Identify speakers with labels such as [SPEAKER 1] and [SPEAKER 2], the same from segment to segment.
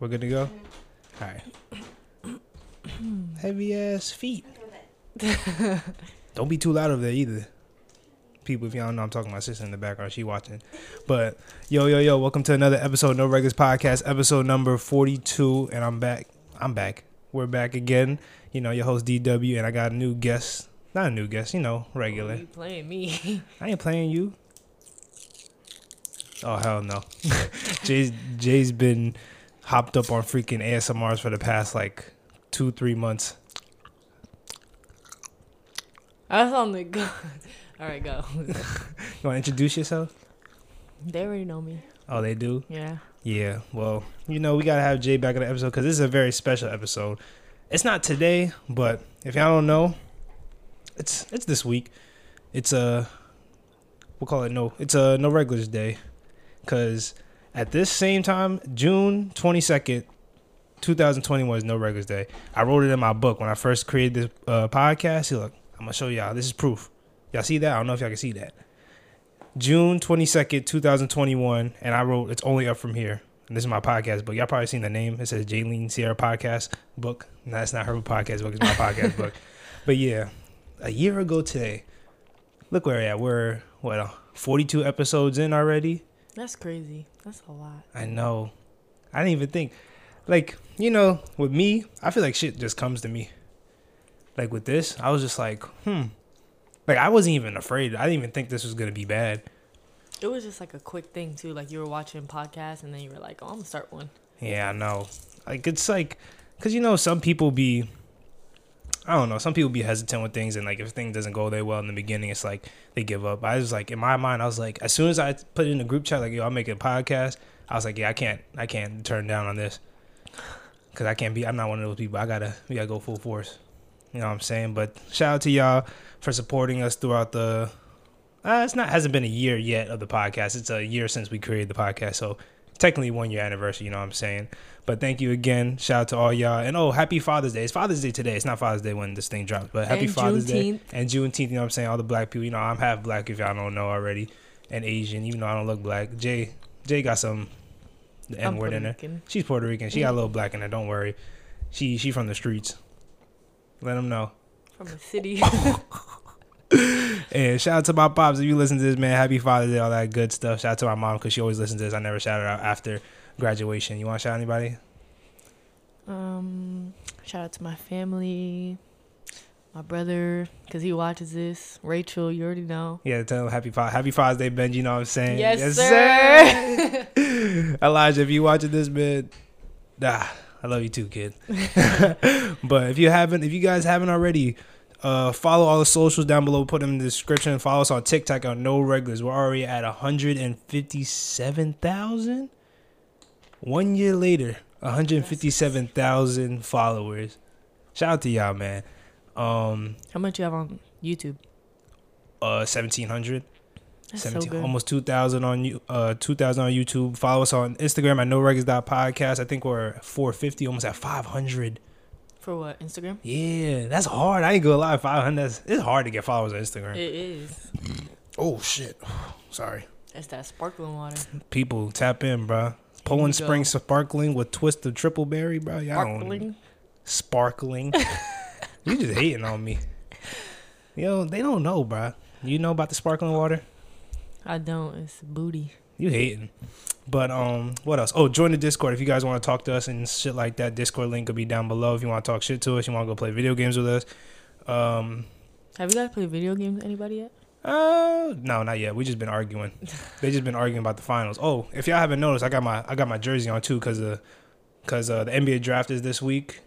[SPEAKER 1] We're good to go. Mm-hmm. All right. Heavy ass feet. don't be too loud over there either. People, if y'all don't know, I'm talking to my sister in the background. She watching. But yo, yo, yo, welcome to another episode, of No Regulars Podcast, episode number 42. And I'm back. I'm back. We're back again. You know, your host DW, and I got a new guest. Not a new guest, you know, regular.
[SPEAKER 2] Oh, you playing me?
[SPEAKER 1] I ain't playing you. Oh hell no. Jay's Jay's been hopped up on freaking ASMRs for the past like two, three months.
[SPEAKER 2] I That sounded good. All right, go.
[SPEAKER 1] You wanna introduce yourself?
[SPEAKER 2] they already know me.
[SPEAKER 1] Oh, they do?
[SPEAKER 2] Yeah.
[SPEAKER 1] Yeah. Well, you know, we gotta have Jay back in the episode because this is a very special episode. It's not today, but if y'all don't know, it's it's this week. It's a we'll call it no. It's a no regulars day, because at this same time, June twenty second, two thousand twenty one is no regulars day. I wrote it in my book when I first created this uh, podcast. See, look, I'm gonna show y'all. This is proof. Y'all see that? I don't know if y'all can see that. June 22nd, 2021, and I wrote it's only up from here. And this is my podcast book. Y'all probably seen the name. It says Jaylene Sierra Podcast Book. No, that's not her podcast book, it's my podcast book. But yeah, a year ago today, look where we're at. We're what uh, 42 episodes in already.
[SPEAKER 2] That's crazy. That's a lot.
[SPEAKER 1] I know. I didn't even think like, you know, with me, I feel like shit just comes to me. Like with this, I was just like, hmm. Like I wasn't even afraid. I didn't even think this was gonna be bad.
[SPEAKER 2] It was just like a quick thing too. Like you were watching podcasts and then you were like, "Oh, I'm gonna start one."
[SPEAKER 1] Yeah, I know. Like it's like, cause you know some people be, I don't know. Some people be hesitant with things, and like if things doesn't go their well in the beginning, it's like they give up. I was like in my mind, I was like, as soon as I put it in the group chat, like yo, I'll make a podcast. I was like, yeah, I can't, I can't turn down on this, cause I can't be. I'm not one of those people. I gotta, we gotta go full force. You know what I'm saying? But shout out to y'all for supporting us throughout the. Uh, it's not hasn't been a year yet of the podcast. It's a year since we created the podcast, so technically one year anniversary. You know what I'm saying? But thank you again. Shout out to all y'all. And oh, happy Father's Day. It's Father's Day today. It's not Father's Day when this thing drops, but happy
[SPEAKER 2] And
[SPEAKER 1] Father's Day
[SPEAKER 2] Juneteenth.
[SPEAKER 1] and Juneteenth. You know what I'm saying? All the black people. You know, I'm half black if y'all don't know already, and Asian. Even though I don't look black. Jay Jay got some the N word in her. She's Puerto Rican. She got a little black in her. Don't worry. She she from the streets. Let them know.
[SPEAKER 2] from the city.
[SPEAKER 1] And shout out to my pops if you listen to this, man. Happy Father's Day, all that good stuff. Shout out to my mom because she always listens to this. I never shout her out after graduation. You want to shout out anybody?
[SPEAKER 2] um, shout out to my family, my brother, cause he watches this. Rachel, you already know.
[SPEAKER 1] Yeah, tell them happy happy Father's Day, Benji. You know what I'm saying?
[SPEAKER 2] Yes,
[SPEAKER 1] sir. Elijah, if you watching this, man, ah, I love you too, kid. but if you haven't, if you guys haven't already, uh, follow all the socials down below. Put them in the description. Follow us on TikTok on No Regulars. We're already at 157,000. One year later, 157,000 followers. Shout out to y'all, man. Um,
[SPEAKER 2] How much you have on YouTube?
[SPEAKER 1] uh, 1,700.
[SPEAKER 2] That's
[SPEAKER 1] 17,
[SPEAKER 2] so good.
[SPEAKER 1] almost 2000 on you uh 2000 on youtube follow us on instagram at no podcast i think we're 450 almost at 500
[SPEAKER 2] For what? Instagram?
[SPEAKER 1] yeah that's hard i ain't gonna lie 500 that's it's hard to get followers on instagram
[SPEAKER 2] It is.
[SPEAKER 1] oh shit sorry
[SPEAKER 2] It's that sparkling water.
[SPEAKER 1] people tap in bro poland spring sparkling with twist of triple berry bro y'all
[SPEAKER 2] Sparkling.
[SPEAKER 1] sparkling you just hating on me yo they don't know bro you know about the sparkling water
[SPEAKER 2] I don't. It's booty.
[SPEAKER 1] You hating. But um, what else? Oh, join the Discord if you guys want to talk to us and shit like that. Discord link will be down below if you want to talk shit to us. You want to go play video games with us. Um,
[SPEAKER 2] Have you guys played video games? with Anybody yet?
[SPEAKER 1] Uh, no, not yet. We just been arguing. they just been arguing about the finals. Oh, if y'all haven't noticed, I got my I got my jersey on too because the because uh, the NBA draft is this week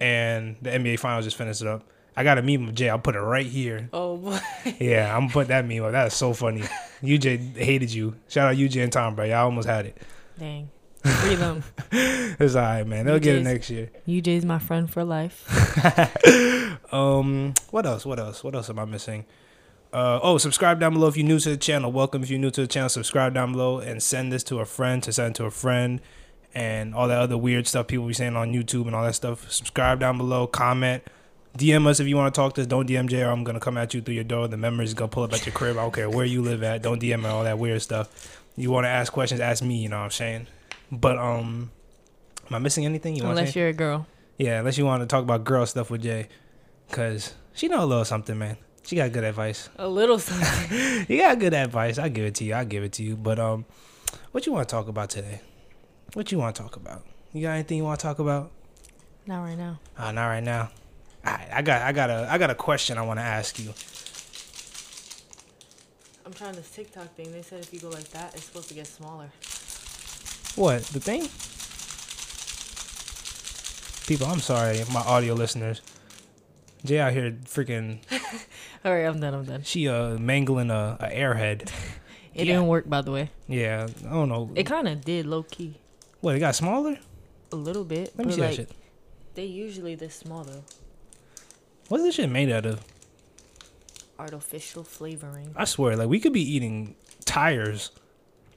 [SPEAKER 1] and the NBA finals just finished up. I got a meme of Jay. I'll put it right here.
[SPEAKER 2] Oh boy.
[SPEAKER 1] Yeah, I'm gonna put that meme up. That is so funny. UJ hated you. Shout out UJ and Tom, bro. Y'all almost had it.
[SPEAKER 2] Dang. Free them.
[SPEAKER 1] It's alright, man. They'll get it next year.
[SPEAKER 2] UJ's my friend for life.
[SPEAKER 1] Um, what else? What else? What else am I missing? Uh, oh, subscribe down below if you're new to the channel. Welcome if you're new to the channel. Subscribe down below and send this to a friend to send to a friend, and all that other weird stuff people be saying on YouTube and all that stuff. Subscribe down below. Comment. DM us if you want to talk to us. Don't DM J or I'm gonna come at you through your door. The memories gonna pull up at your crib. I don't care where you live at. Don't DM me all that weird stuff. You want to ask questions? Ask me. You know what I'm saying? But um, Am I missing anything? You want to
[SPEAKER 2] Unless you're a girl.
[SPEAKER 1] Yeah, unless you want to talk about girl stuff with Jay, cause she know a little something, man. She got good advice.
[SPEAKER 2] A little something.
[SPEAKER 1] You got good advice. I give it to you. I give it to you. But um, what you want to talk about today? What you want to talk about? You got anything you want to talk about?
[SPEAKER 2] Not right now.
[SPEAKER 1] Uh, not right now. All right, I got I got a I got a question I want to ask you.
[SPEAKER 2] I'm trying this TikTok thing. They said if you go like that, it's supposed to get smaller.
[SPEAKER 1] What the thing? People, I'm sorry, my audio listeners. Jay out here freaking
[SPEAKER 2] All right, I'm done. I'm done.
[SPEAKER 1] she uh mangling a, a airhead.
[SPEAKER 2] It
[SPEAKER 1] Yeah.
[SPEAKER 2] didn't work, by the way.
[SPEAKER 1] Yeah, I don't know.
[SPEAKER 2] It kind of did, low key,
[SPEAKER 1] what it got smaller?
[SPEAKER 2] a little bit.
[SPEAKER 1] Let me see
[SPEAKER 2] like,
[SPEAKER 1] that shit.
[SPEAKER 2] They usually this small though.
[SPEAKER 1] What's this shit made out of?
[SPEAKER 2] Artificial flavoring.
[SPEAKER 1] I swear, like we could be eating tires.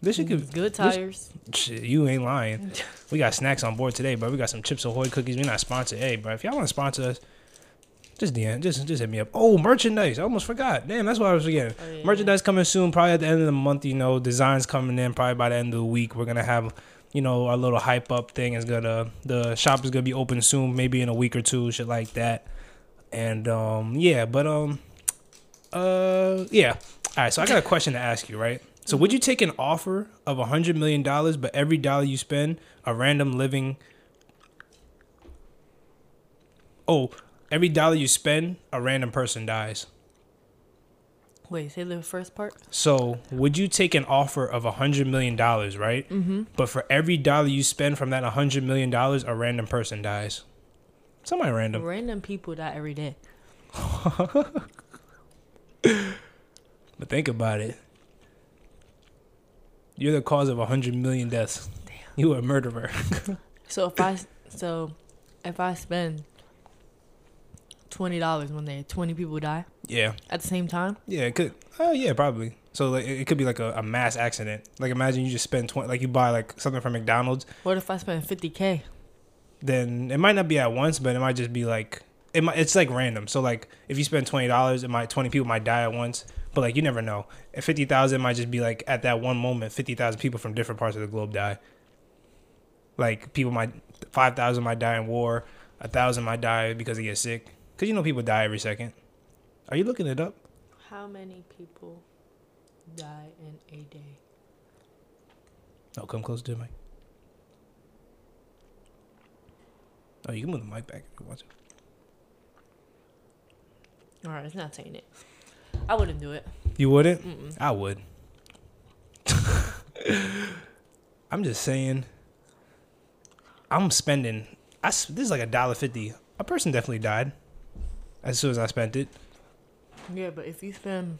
[SPEAKER 1] This shit could
[SPEAKER 2] Good
[SPEAKER 1] this-
[SPEAKER 2] tires.
[SPEAKER 1] Shit, you ain't lying. We got snacks on board today, bro. We got some Chips Ahoy cookies. We're not sponsored. Hey, bro, if y'all want to sponsor us, just DM, just just hit me up. Oh, merchandise. I almost forgot. Damn, that's what I was forgetting.
[SPEAKER 2] Oh, yeah.
[SPEAKER 1] Merchandise coming soon, probably at the end of the month. You know, designs coming in probably by the end of the week. We're gonna have, you know, our little hype up thing is gonna. The shop is gonna be open soon, maybe in a week or two, shit like that. And um, yeah, but um, uh, yeah. All right, so I got a question to ask you, right? So would you take an offer of a hundred million dollars, but every dollar you spend, a random living Oh, every dollar you spend, a random person dies.
[SPEAKER 2] Wait, say the first part.
[SPEAKER 1] So would you take an offer of a hundred million dollars, right?
[SPEAKER 2] Mm-hmm.
[SPEAKER 1] But for every dollar you spend from that a hundred million dollars, a random person dies. Somebody random.
[SPEAKER 2] Random people die every day.
[SPEAKER 1] But think about it. You're the cause of a hundred million deaths. Damn. You are a murderer.
[SPEAKER 2] So if I so if I spend twenty dollars one day, twenty people die
[SPEAKER 1] yeah.
[SPEAKER 2] at the same time.
[SPEAKER 1] Yeah, it could. Oh, yeah, probably. So like, it it could be like a, a mass accident. Like imagine you just spend twenty, like you buy like something from McDonald's.
[SPEAKER 2] What if I spend fifty k?
[SPEAKER 1] Then it might not be at once, but it might just be like it might. It's like random. So like if you spend twenty dollars, it might twenty people might die at once. But like you never know. At fifty thousand, might just be like at that one moment, fifty thousand people from different parts of the globe die. Like people might five thousand might die in war, a thousand might die because they get sick. Cause you know people die every second. Are you looking it up?
[SPEAKER 2] How many people die in a day?
[SPEAKER 1] No, come close to the mic. Oh, you can move the mic back if you want to.
[SPEAKER 2] All right, it's not saying it. I wouldn't do it.
[SPEAKER 1] You wouldn't?
[SPEAKER 2] Mm-mm.
[SPEAKER 1] I would. I'm just saying. I'm spending. I this is like a dollar fifty. A person definitely died. As soon as I spent it.
[SPEAKER 2] Yeah, but if you spend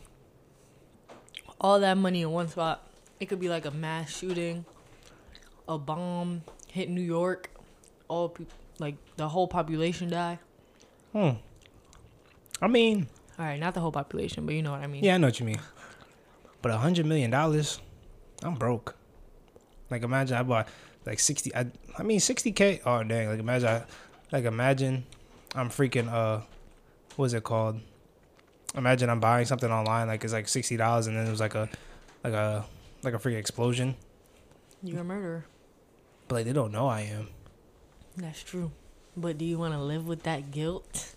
[SPEAKER 2] all that money in one spot, it could be like a mass shooting, a bomb hit New York, all people like the whole population die.
[SPEAKER 1] Hmm. I mean,
[SPEAKER 2] All right, not the whole population, but you know what I mean.
[SPEAKER 1] yeah, I know what you mean. But a hundred million dollars, I'm broke. Like imagine I bought like sixty. I I mean sixty k. Oh dang! Like imagine, I, like imagine, I'm freaking uh, what's it called? Imagine I'm buying something online like it's like sixty dollars and then it was like a, like a, like a freaking explosion.
[SPEAKER 2] You're a murderer.
[SPEAKER 1] But like they don't know I am.
[SPEAKER 2] That's true. But do you want to live with that guilt?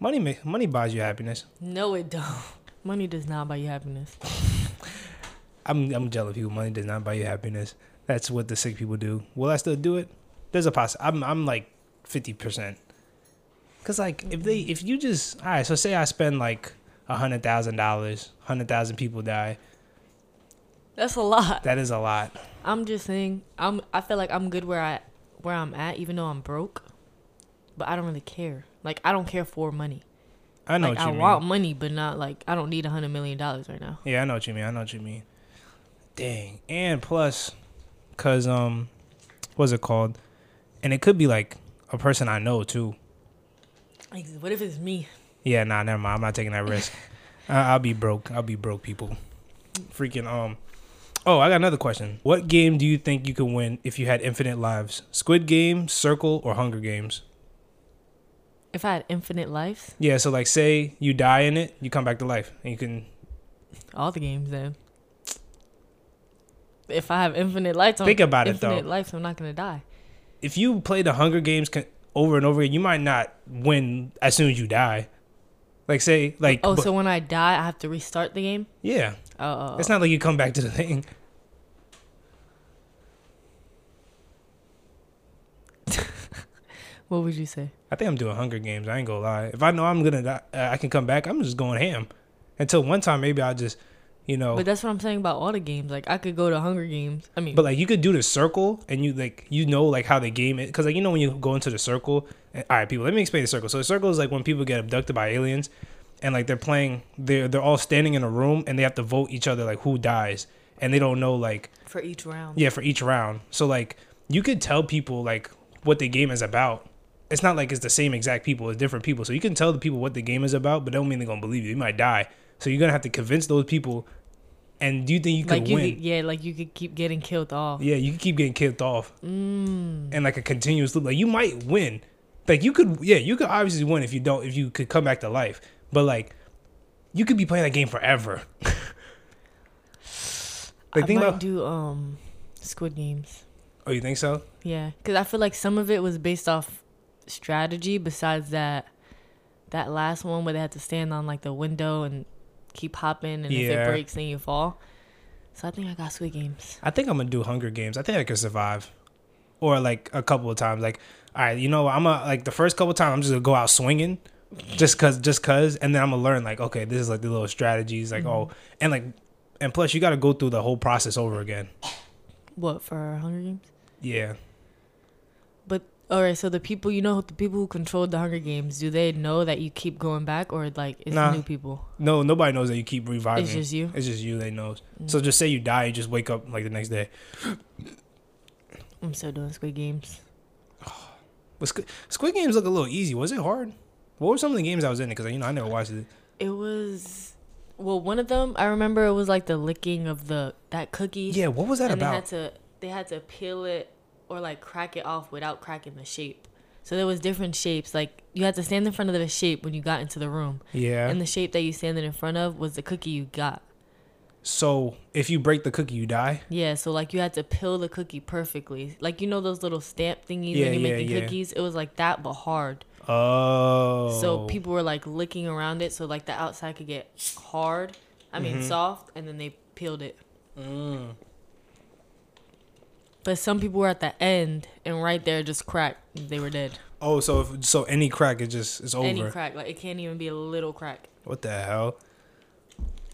[SPEAKER 1] Money ma- money buys you happiness.
[SPEAKER 2] No, it don't. Money does not buy you happiness.
[SPEAKER 1] I'm I'm jealous of people. Money does not buy you happiness. That's what the sick people do. Will I still do it? There's a poss. I'm I'm like fifty percent. Cause like if they if you just all right, so say I spend like a hundred thousand dollars, hundred thousand people die.
[SPEAKER 2] That's a lot.
[SPEAKER 1] That is a lot.
[SPEAKER 2] I'm just saying. I'm. I feel like I'm good where I where I'm at, even though I'm broke. But I don't really care. Like I don't care for money.
[SPEAKER 1] I know
[SPEAKER 2] like
[SPEAKER 1] what you
[SPEAKER 2] I
[SPEAKER 1] mean.
[SPEAKER 2] want money, but not like I don't need a hundred million dollars right now.
[SPEAKER 1] Yeah, I know what you mean. I know what you mean. Dang. And plus, cause um, what's it called? And it could be like a person I know too.
[SPEAKER 2] Like, what if it's me?
[SPEAKER 1] Yeah, nah, never mind. I'm not taking that risk. I- I'll be broke. I'll be broke, people. Freaking um. Oh, I got another question. What game do you think you could win if you had infinite lives? Squid Game, Circle, or Hunger Games?
[SPEAKER 2] If I had infinite lives,
[SPEAKER 1] Yeah, so like, say you die in it, you come back to life, and you can.
[SPEAKER 2] all the games then. if I have infinite lives, I'm
[SPEAKER 1] Think about it,
[SPEAKER 2] infinite
[SPEAKER 1] though.
[SPEAKER 2] lives, I'm not gonna die.
[SPEAKER 1] if you play the Hunger Games con- over and over again, you might not win as soon as you die. Like say like
[SPEAKER 2] Oh,
[SPEAKER 1] but-
[SPEAKER 2] so when I die, I have to restart the game.
[SPEAKER 1] yeah,
[SPEAKER 2] Oh, oh,
[SPEAKER 1] it's not like you come back to the thing.
[SPEAKER 2] what would you say?
[SPEAKER 1] I think I'm doing Hunger Games. I ain't gonna lie. If I know I'm gonna die, uh, I can come back. I'm just going ham. Until one time, maybe I'll just, you know.
[SPEAKER 2] But that's what I'm saying about all the games. Like I could go to Hunger Games. I mean,
[SPEAKER 1] But like you could do the circle and you like you know like how the game is because like you know when you go into the circle. and- all right, people, let me explain the circle. So the circle is like when people get abducted by aliens, and like they're playing, they're they're all standing in a room and they have to vote each other like who dies, and they don't know like
[SPEAKER 2] for each round.
[SPEAKER 1] yeah for each round. So like you could tell people like what the game is about. It's not like it's the same exact people, it's different people. So you can tell the people what the game is about, but that don't mean they're gonna believe you. You might die. So you're gonna have to convince those people. And do you think you could
[SPEAKER 2] like you,
[SPEAKER 1] win?
[SPEAKER 2] could, yeah, like you could keep getting killed off.
[SPEAKER 1] Yeah, you could keep getting killed off,
[SPEAKER 2] Mm.
[SPEAKER 1] and like a continuous loop. Like you might win, like you could. Yeah, you could obviously win if you don't. If you could come back to life, but like you could be playing that game forever.
[SPEAKER 2] I
[SPEAKER 1] think
[SPEAKER 2] might
[SPEAKER 1] about.
[SPEAKER 2] do um, Squid Games.
[SPEAKER 1] oh, you think so?
[SPEAKER 2] Yeah, because I feel like some of it was based off strategy. Besides that, that last one where they had to stand on like the window and keep hopping, and if it breaks, then you fall. So I think I got Squid Games.
[SPEAKER 1] I think I'm gonna do Hunger Games. I think I could survive, or like a couple of times. Like, all right, you know, I'm a like the first couple of times I'm just gonna go out swinging, just cause, just cause, and then I'm gonna learn like, okay, this is like the little strategies, like oh, mm-hmm. and like, and plus you got to go through the whole process over again.
[SPEAKER 2] What for Hunger Games?
[SPEAKER 1] Yeah.
[SPEAKER 2] All right, so the people you know, the people who controlled the Hunger Games, do they know that you keep going back, or like it's
[SPEAKER 1] Nah.
[SPEAKER 2] new people?
[SPEAKER 1] No, nobody knows that you keep reviving.
[SPEAKER 2] It's just you.
[SPEAKER 1] It's just you They knows.
[SPEAKER 2] Mm.
[SPEAKER 1] So just say you die, you just wake up like the next day.
[SPEAKER 2] I'm still doing Squid Games.
[SPEAKER 1] But Squid, Squid Games look a little easy. Was it hard? What were some of the games I was in? Because you know I never watched it.
[SPEAKER 2] It was well, one of them I remember it was like the licking of the that cookie.
[SPEAKER 1] Yeah, what was that
[SPEAKER 2] and they had
[SPEAKER 1] about?
[SPEAKER 2] to they had to peel it or like crack it off without cracking the shape. So there was different shapes. Like you had to stand in front of the shape when you got into the room,
[SPEAKER 1] Yeah.
[SPEAKER 2] and the shape that you standing in front of was the cookie you got.
[SPEAKER 1] so if you break the cookie, you die.
[SPEAKER 2] Yeah, so like you had to peel the cookie perfectly. Like you know those little stamp thingies
[SPEAKER 1] Yeah,
[SPEAKER 2] when you
[SPEAKER 1] yeah,
[SPEAKER 2] make the
[SPEAKER 1] yeah.
[SPEAKER 2] cookies? It was like that but hard.
[SPEAKER 1] Oh.
[SPEAKER 2] So people were like licking around it so like the outside could get hard. I mean
[SPEAKER 1] Mhm.
[SPEAKER 2] soft and then they peeled it.
[SPEAKER 1] Mm.
[SPEAKER 2] But some people were at the end and right there just cracked. They were dead.
[SPEAKER 1] Oh, so if, so any crack it just it's over.
[SPEAKER 2] Any crack. Like it can't even be a little crack.
[SPEAKER 1] what the hell?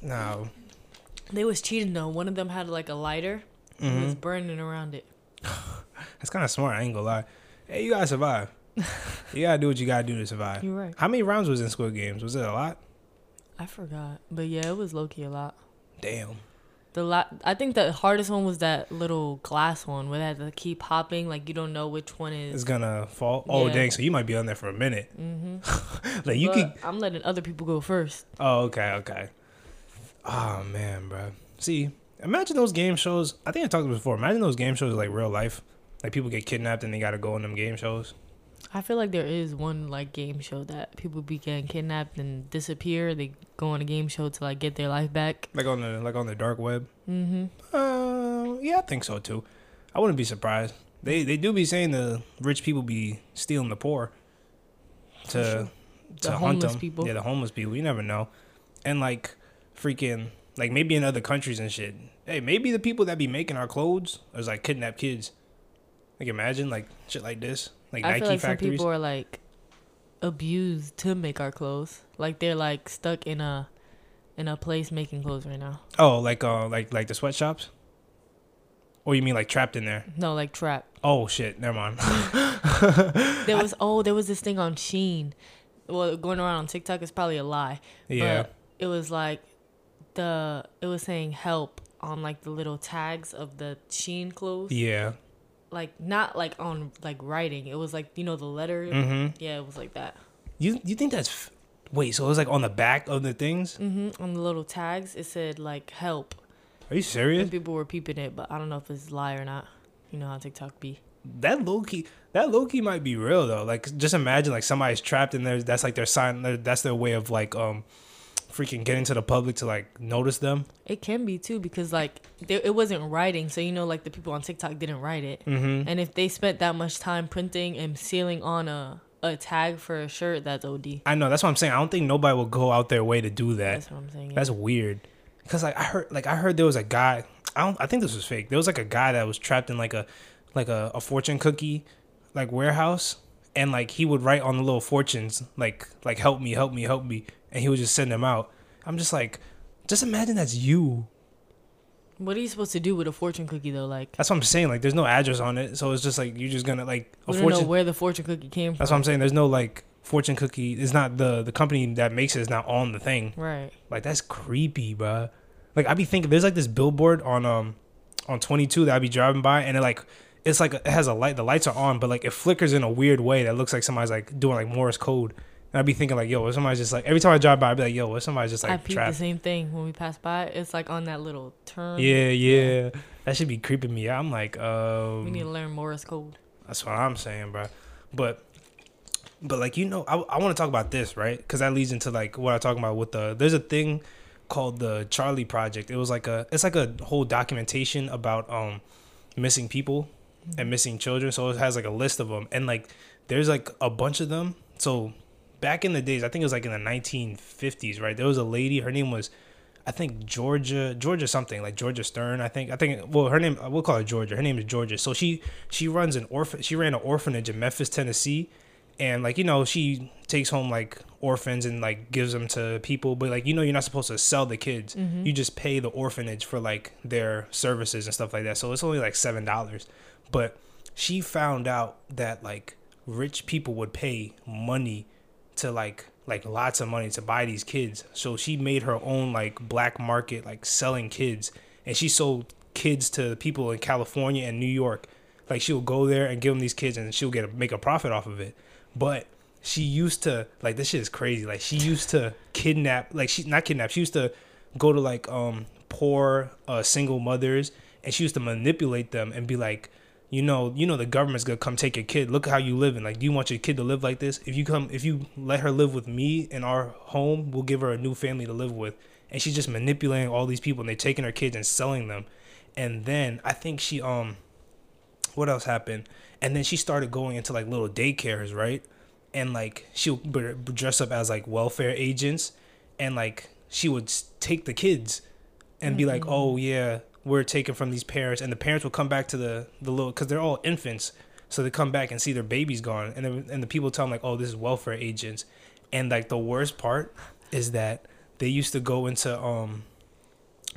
[SPEAKER 1] No.
[SPEAKER 2] They was cheating though. One of them had like a lighter. and it was
[SPEAKER 1] Mhm.
[SPEAKER 2] burning around it.
[SPEAKER 1] That's kind of smart. I ain't gonna lie. Hey, you gotta survive. you gotta do what you gotta do to survive.
[SPEAKER 2] You're right.
[SPEAKER 1] How many rounds was in Squid Games? Was it a lot?
[SPEAKER 2] I forgot. But yeah, it was low key a lot.
[SPEAKER 1] Damn.
[SPEAKER 2] The la- I think the hardest one was that little glass one where they had to keep hopping. Like you don't know which one is.
[SPEAKER 1] It's gonna fall. Oh
[SPEAKER 2] Yeah.
[SPEAKER 1] dang! So you might be on there for a minute.
[SPEAKER 2] Mm-hmm.
[SPEAKER 1] Like you could.
[SPEAKER 2] I'm letting other people go first.
[SPEAKER 1] Oh okay, okay. Oh man, bro. See, imagine those game shows. I think I talked about before. Imagine those game shows like real life. Like people get kidnapped and they gotta go on them game shows.
[SPEAKER 2] I feel like there is one like game show that people be getting kidnapped and disappear. They go on a game show to like get their life back.
[SPEAKER 1] Like on the like on the dark web.
[SPEAKER 2] Mm-hmm.
[SPEAKER 1] Uh, yeah, I think so too. I wouldn't be surprised. They they do be saying the rich people be stealing the poor to
[SPEAKER 2] sure.
[SPEAKER 1] to
[SPEAKER 2] The
[SPEAKER 1] hunt
[SPEAKER 2] homeless
[SPEAKER 1] them.
[SPEAKER 2] people.
[SPEAKER 1] Yeah, the homeless people. You never know. And like freaking like maybe in other countries and shit. Hey, maybe the people that be making our clothes is like kidnap kids. Like imagine like shit like this, like
[SPEAKER 2] I
[SPEAKER 1] Nike
[SPEAKER 2] feel like some people are like abused to make our clothes. Like they're like stuck in a in a place making clothes right now.
[SPEAKER 1] oh, like uh, like like the sweatshops. Or you mean like trapped in there?
[SPEAKER 2] No, like trapped.
[SPEAKER 1] Oh shit, never mind.
[SPEAKER 2] There was oh, there was this thing on Shein. Well, going around on TikTok is probably a lie.
[SPEAKER 1] yeah.
[SPEAKER 2] But it was like the it was saying help on like the little tags of the Shein clothes.
[SPEAKER 1] Yeah.
[SPEAKER 2] Like not like on like writing. It was like you know the letter.
[SPEAKER 1] Mhm.
[SPEAKER 2] Yeah, it was like that.
[SPEAKER 1] You you think that's f- wait? So it was like on the back of the things?
[SPEAKER 2] hmm On the little tags, it said like help.
[SPEAKER 1] Are you serious?
[SPEAKER 2] And people were peeping it, but I don't know if it's a lie or not. You know how TikTok be.
[SPEAKER 1] That low key, that low key might be real though. Like just imagine like somebody's trapped in there. That's like their sign. That's their way of like um, freaking getting to the public to like notice them.
[SPEAKER 2] It can be too because like there, it wasn't writing, so you know like the people on TikTok didn't write it,
[SPEAKER 1] Mm-hmm.
[SPEAKER 2] and if they spent that much time printing and sealing on a a tag for a shirt, that's OD.
[SPEAKER 1] I know that's what I'm saying. I don't think nobody will go out their way to do that.
[SPEAKER 2] That's what I'm saying. yeah.
[SPEAKER 1] That's weird. Cause like I heard, like I heard there was a guy. I don't. I think this was fake. There was like a guy that was trapped in like a, like a, a fortune cookie, like warehouse, and like he would write on the little fortunes like like help me, help me, help me, and he would just send them out. I'm just like, just imagine that's you.
[SPEAKER 2] What are you supposed to do with a fortune cookie though? Like,
[SPEAKER 1] That's what I'm saying. Like there's no address on it, so it's just like you're just gonna like a
[SPEAKER 2] we don't know where the fortune cookie came from.
[SPEAKER 1] That's what I'm saying. There's no like fortune cookie. It's not the the company that makes it is not on the thing.
[SPEAKER 2] Right.
[SPEAKER 1] Like that's creepy, bruh. Like I'd be thinking there's like this billboard on um on 22 that I'd be driving by and it like it's like it has a light the lights are on but like it flickers in a weird way that looks like somebody's like doing like Morse code. And I'd be thinking like, yo, what somebody's just like every time I drive by I'd be like, yo, what somebody's just like.
[SPEAKER 2] I peeped the same thing when we pass by. It's like on that little turn.
[SPEAKER 1] Yeah, yeah. That should be creeping me out. I'm like, um
[SPEAKER 2] We need to learn Morse code.
[SPEAKER 1] That's what I'm saying, bro. But, but like you know, I, I want to talk about this right because that leads into like what I'm talking about with the. There's a thing called the Charlie Project. It was like a. It's like a whole documentation about um missing people and missing children. So it has like a list of them, and like there's like a bunch of them. So back in the days, I think it was like in the 1950s, right? There was a lady. Her name was. I think Georgia, Georgia something like Georgia Stern. I think, I think. Well, her name we'll call her Georgia. Her name is Georgia. So she she runs an orphan. She ran an orphanage in Memphis, Tennessee, and like you know she takes home like orphans and like gives them to people. But like you know you're not supposed to sell the kids. Mm-hmm. You just pay the orphanage for like their services and stuff like that. So it's only like seven dollars. But she found out that like rich people would pay money to like like lots of money to buy these kids. So she made her own like black market like selling kids and she sold kids to people in California and New York. Like she'll go there and give them these kids and she'll get a, make a profit off of it. But she used to like this shit is crazy. Like she used to kidnap like she not kidnap. She used to go to like um poor uh single mothers and she used to manipulate them and be like you know, you know the government's gonna come take your kid. Look how you living. Like, do you want your kid to live like this? If you come, if you let her live with me in our home, we'll give her a new family to live with. And she's just manipulating all these people, and they're taking her kids and selling them. And then I think she um, what else happened? And then she started going into like little daycares, right? And like she would dress up as like welfare agents, and like she would take the kids, and be like, oh yeah, we're taken from these parents, and the parents will come back to the the little because they're all infants, so they come back and see their babies gone, and then, and the people tell them like, oh, this is welfare agents, and like the worst part is that they used to go into um,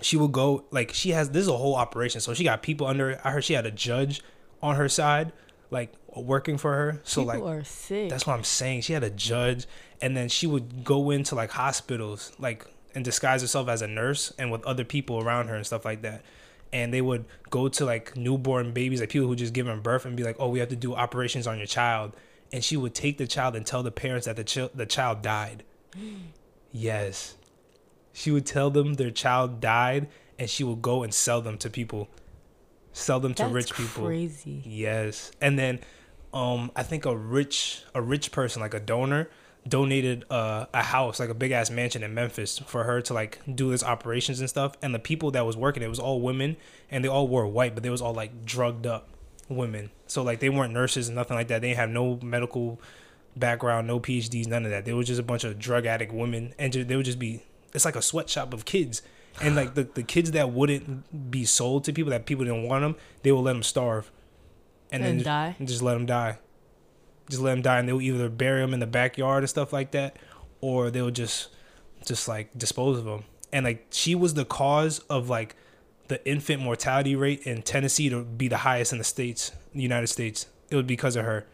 [SPEAKER 1] she will go like she has this is a whole operation, so she got people under. I heard she had a judge on her side, like working for her. So
[SPEAKER 2] People
[SPEAKER 1] like
[SPEAKER 2] are sick.
[SPEAKER 1] that's what I'm saying. She had a judge, and then she would go into like hospitals, like and disguise herself as a nurse and with other people around her and stuff like that. And they would go to like newborn babies, like people who just given birth, and be like, "Oh, we have to do operations on your child." And she would take the child and tell the parents that the child the child died. yes, she would tell them their child died, and she would go and sell them to people, sell them to rich people.
[SPEAKER 2] Crazy.
[SPEAKER 1] Yes, and then um, I think a rich a rich person like a donor donated uh, a house like a big ass mansion in Memphis for her to like do this operations and stuff. And the people that was working it was all women, and they all wore white, but they was all like drugged up women. So like they weren't nurses and nothing like that. They didn't have no medical background, no PhDs, none of that. They were just a bunch of drug addict women, and they would just be. It's like a sweatshop of kids. And like the, the kids that wouldn't be sold to people that people didn't want them, they would let them starve, and, then
[SPEAKER 2] And
[SPEAKER 1] just,
[SPEAKER 2] die?
[SPEAKER 1] and just let them die. Just let them die, and they'll either bury them in the backyard and stuff like that, or they'll just just like dispose of them. And like she was the cause of like the infant mortality rate in Tennessee to be the highest in the states, the United States. It was because of her.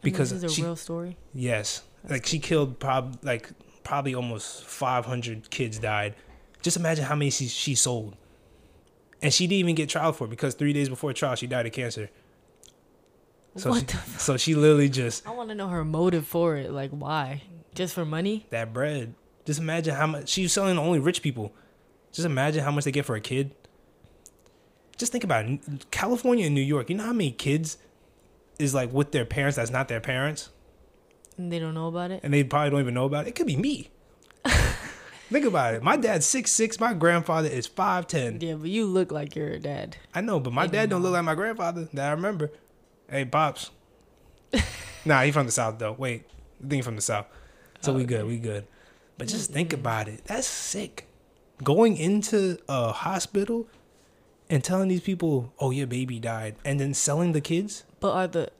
[SPEAKER 1] Because
[SPEAKER 2] this is a
[SPEAKER 1] she,
[SPEAKER 2] real story.
[SPEAKER 1] Yes, like she killed prob like probably almost five hundred kids died. Just imagine how many she, she sold, and she didn't even get trial for it because three days before trial she died of cancer. So
[SPEAKER 2] what
[SPEAKER 1] she,
[SPEAKER 2] the?
[SPEAKER 1] so she literally just
[SPEAKER 2] I want to know her motive for it. Like, why? Just for money?
[SPEAKER 1] that bread. Just imagine how much she's selling to only rich people. Just imagine how much they get for a kid. Just think about it. California and New York. You know how many kids is like with their parents that's not their parents,
[SPEAKER 2] And they don't know about it.
[SPEAKER 1] and they probably don't even know about it. It could be me. Think about it. My dad's six six. My grandfather is five ten.
[SPEAKER 2] Yeah, but you look like you're dad.
[SPEAKER 1] I know, but my dad don't
[SPEAKER 2] know.
[SPEAKER 1] look like my grandfather that I remember. Hey, pops. nah, he from the south though. Wait, I think he from the south. So we
[SPEAKER 2] Oh,
[SPEAKER 1] good.
[SPEAKER 2] okay.
[SPEAKER 1] We good. But just think mm-hmm. about it. That's sick. Going into a hospital and telling these people, "Oh, your baby died," and then selling the kids.
[SPEAKER 2] But are the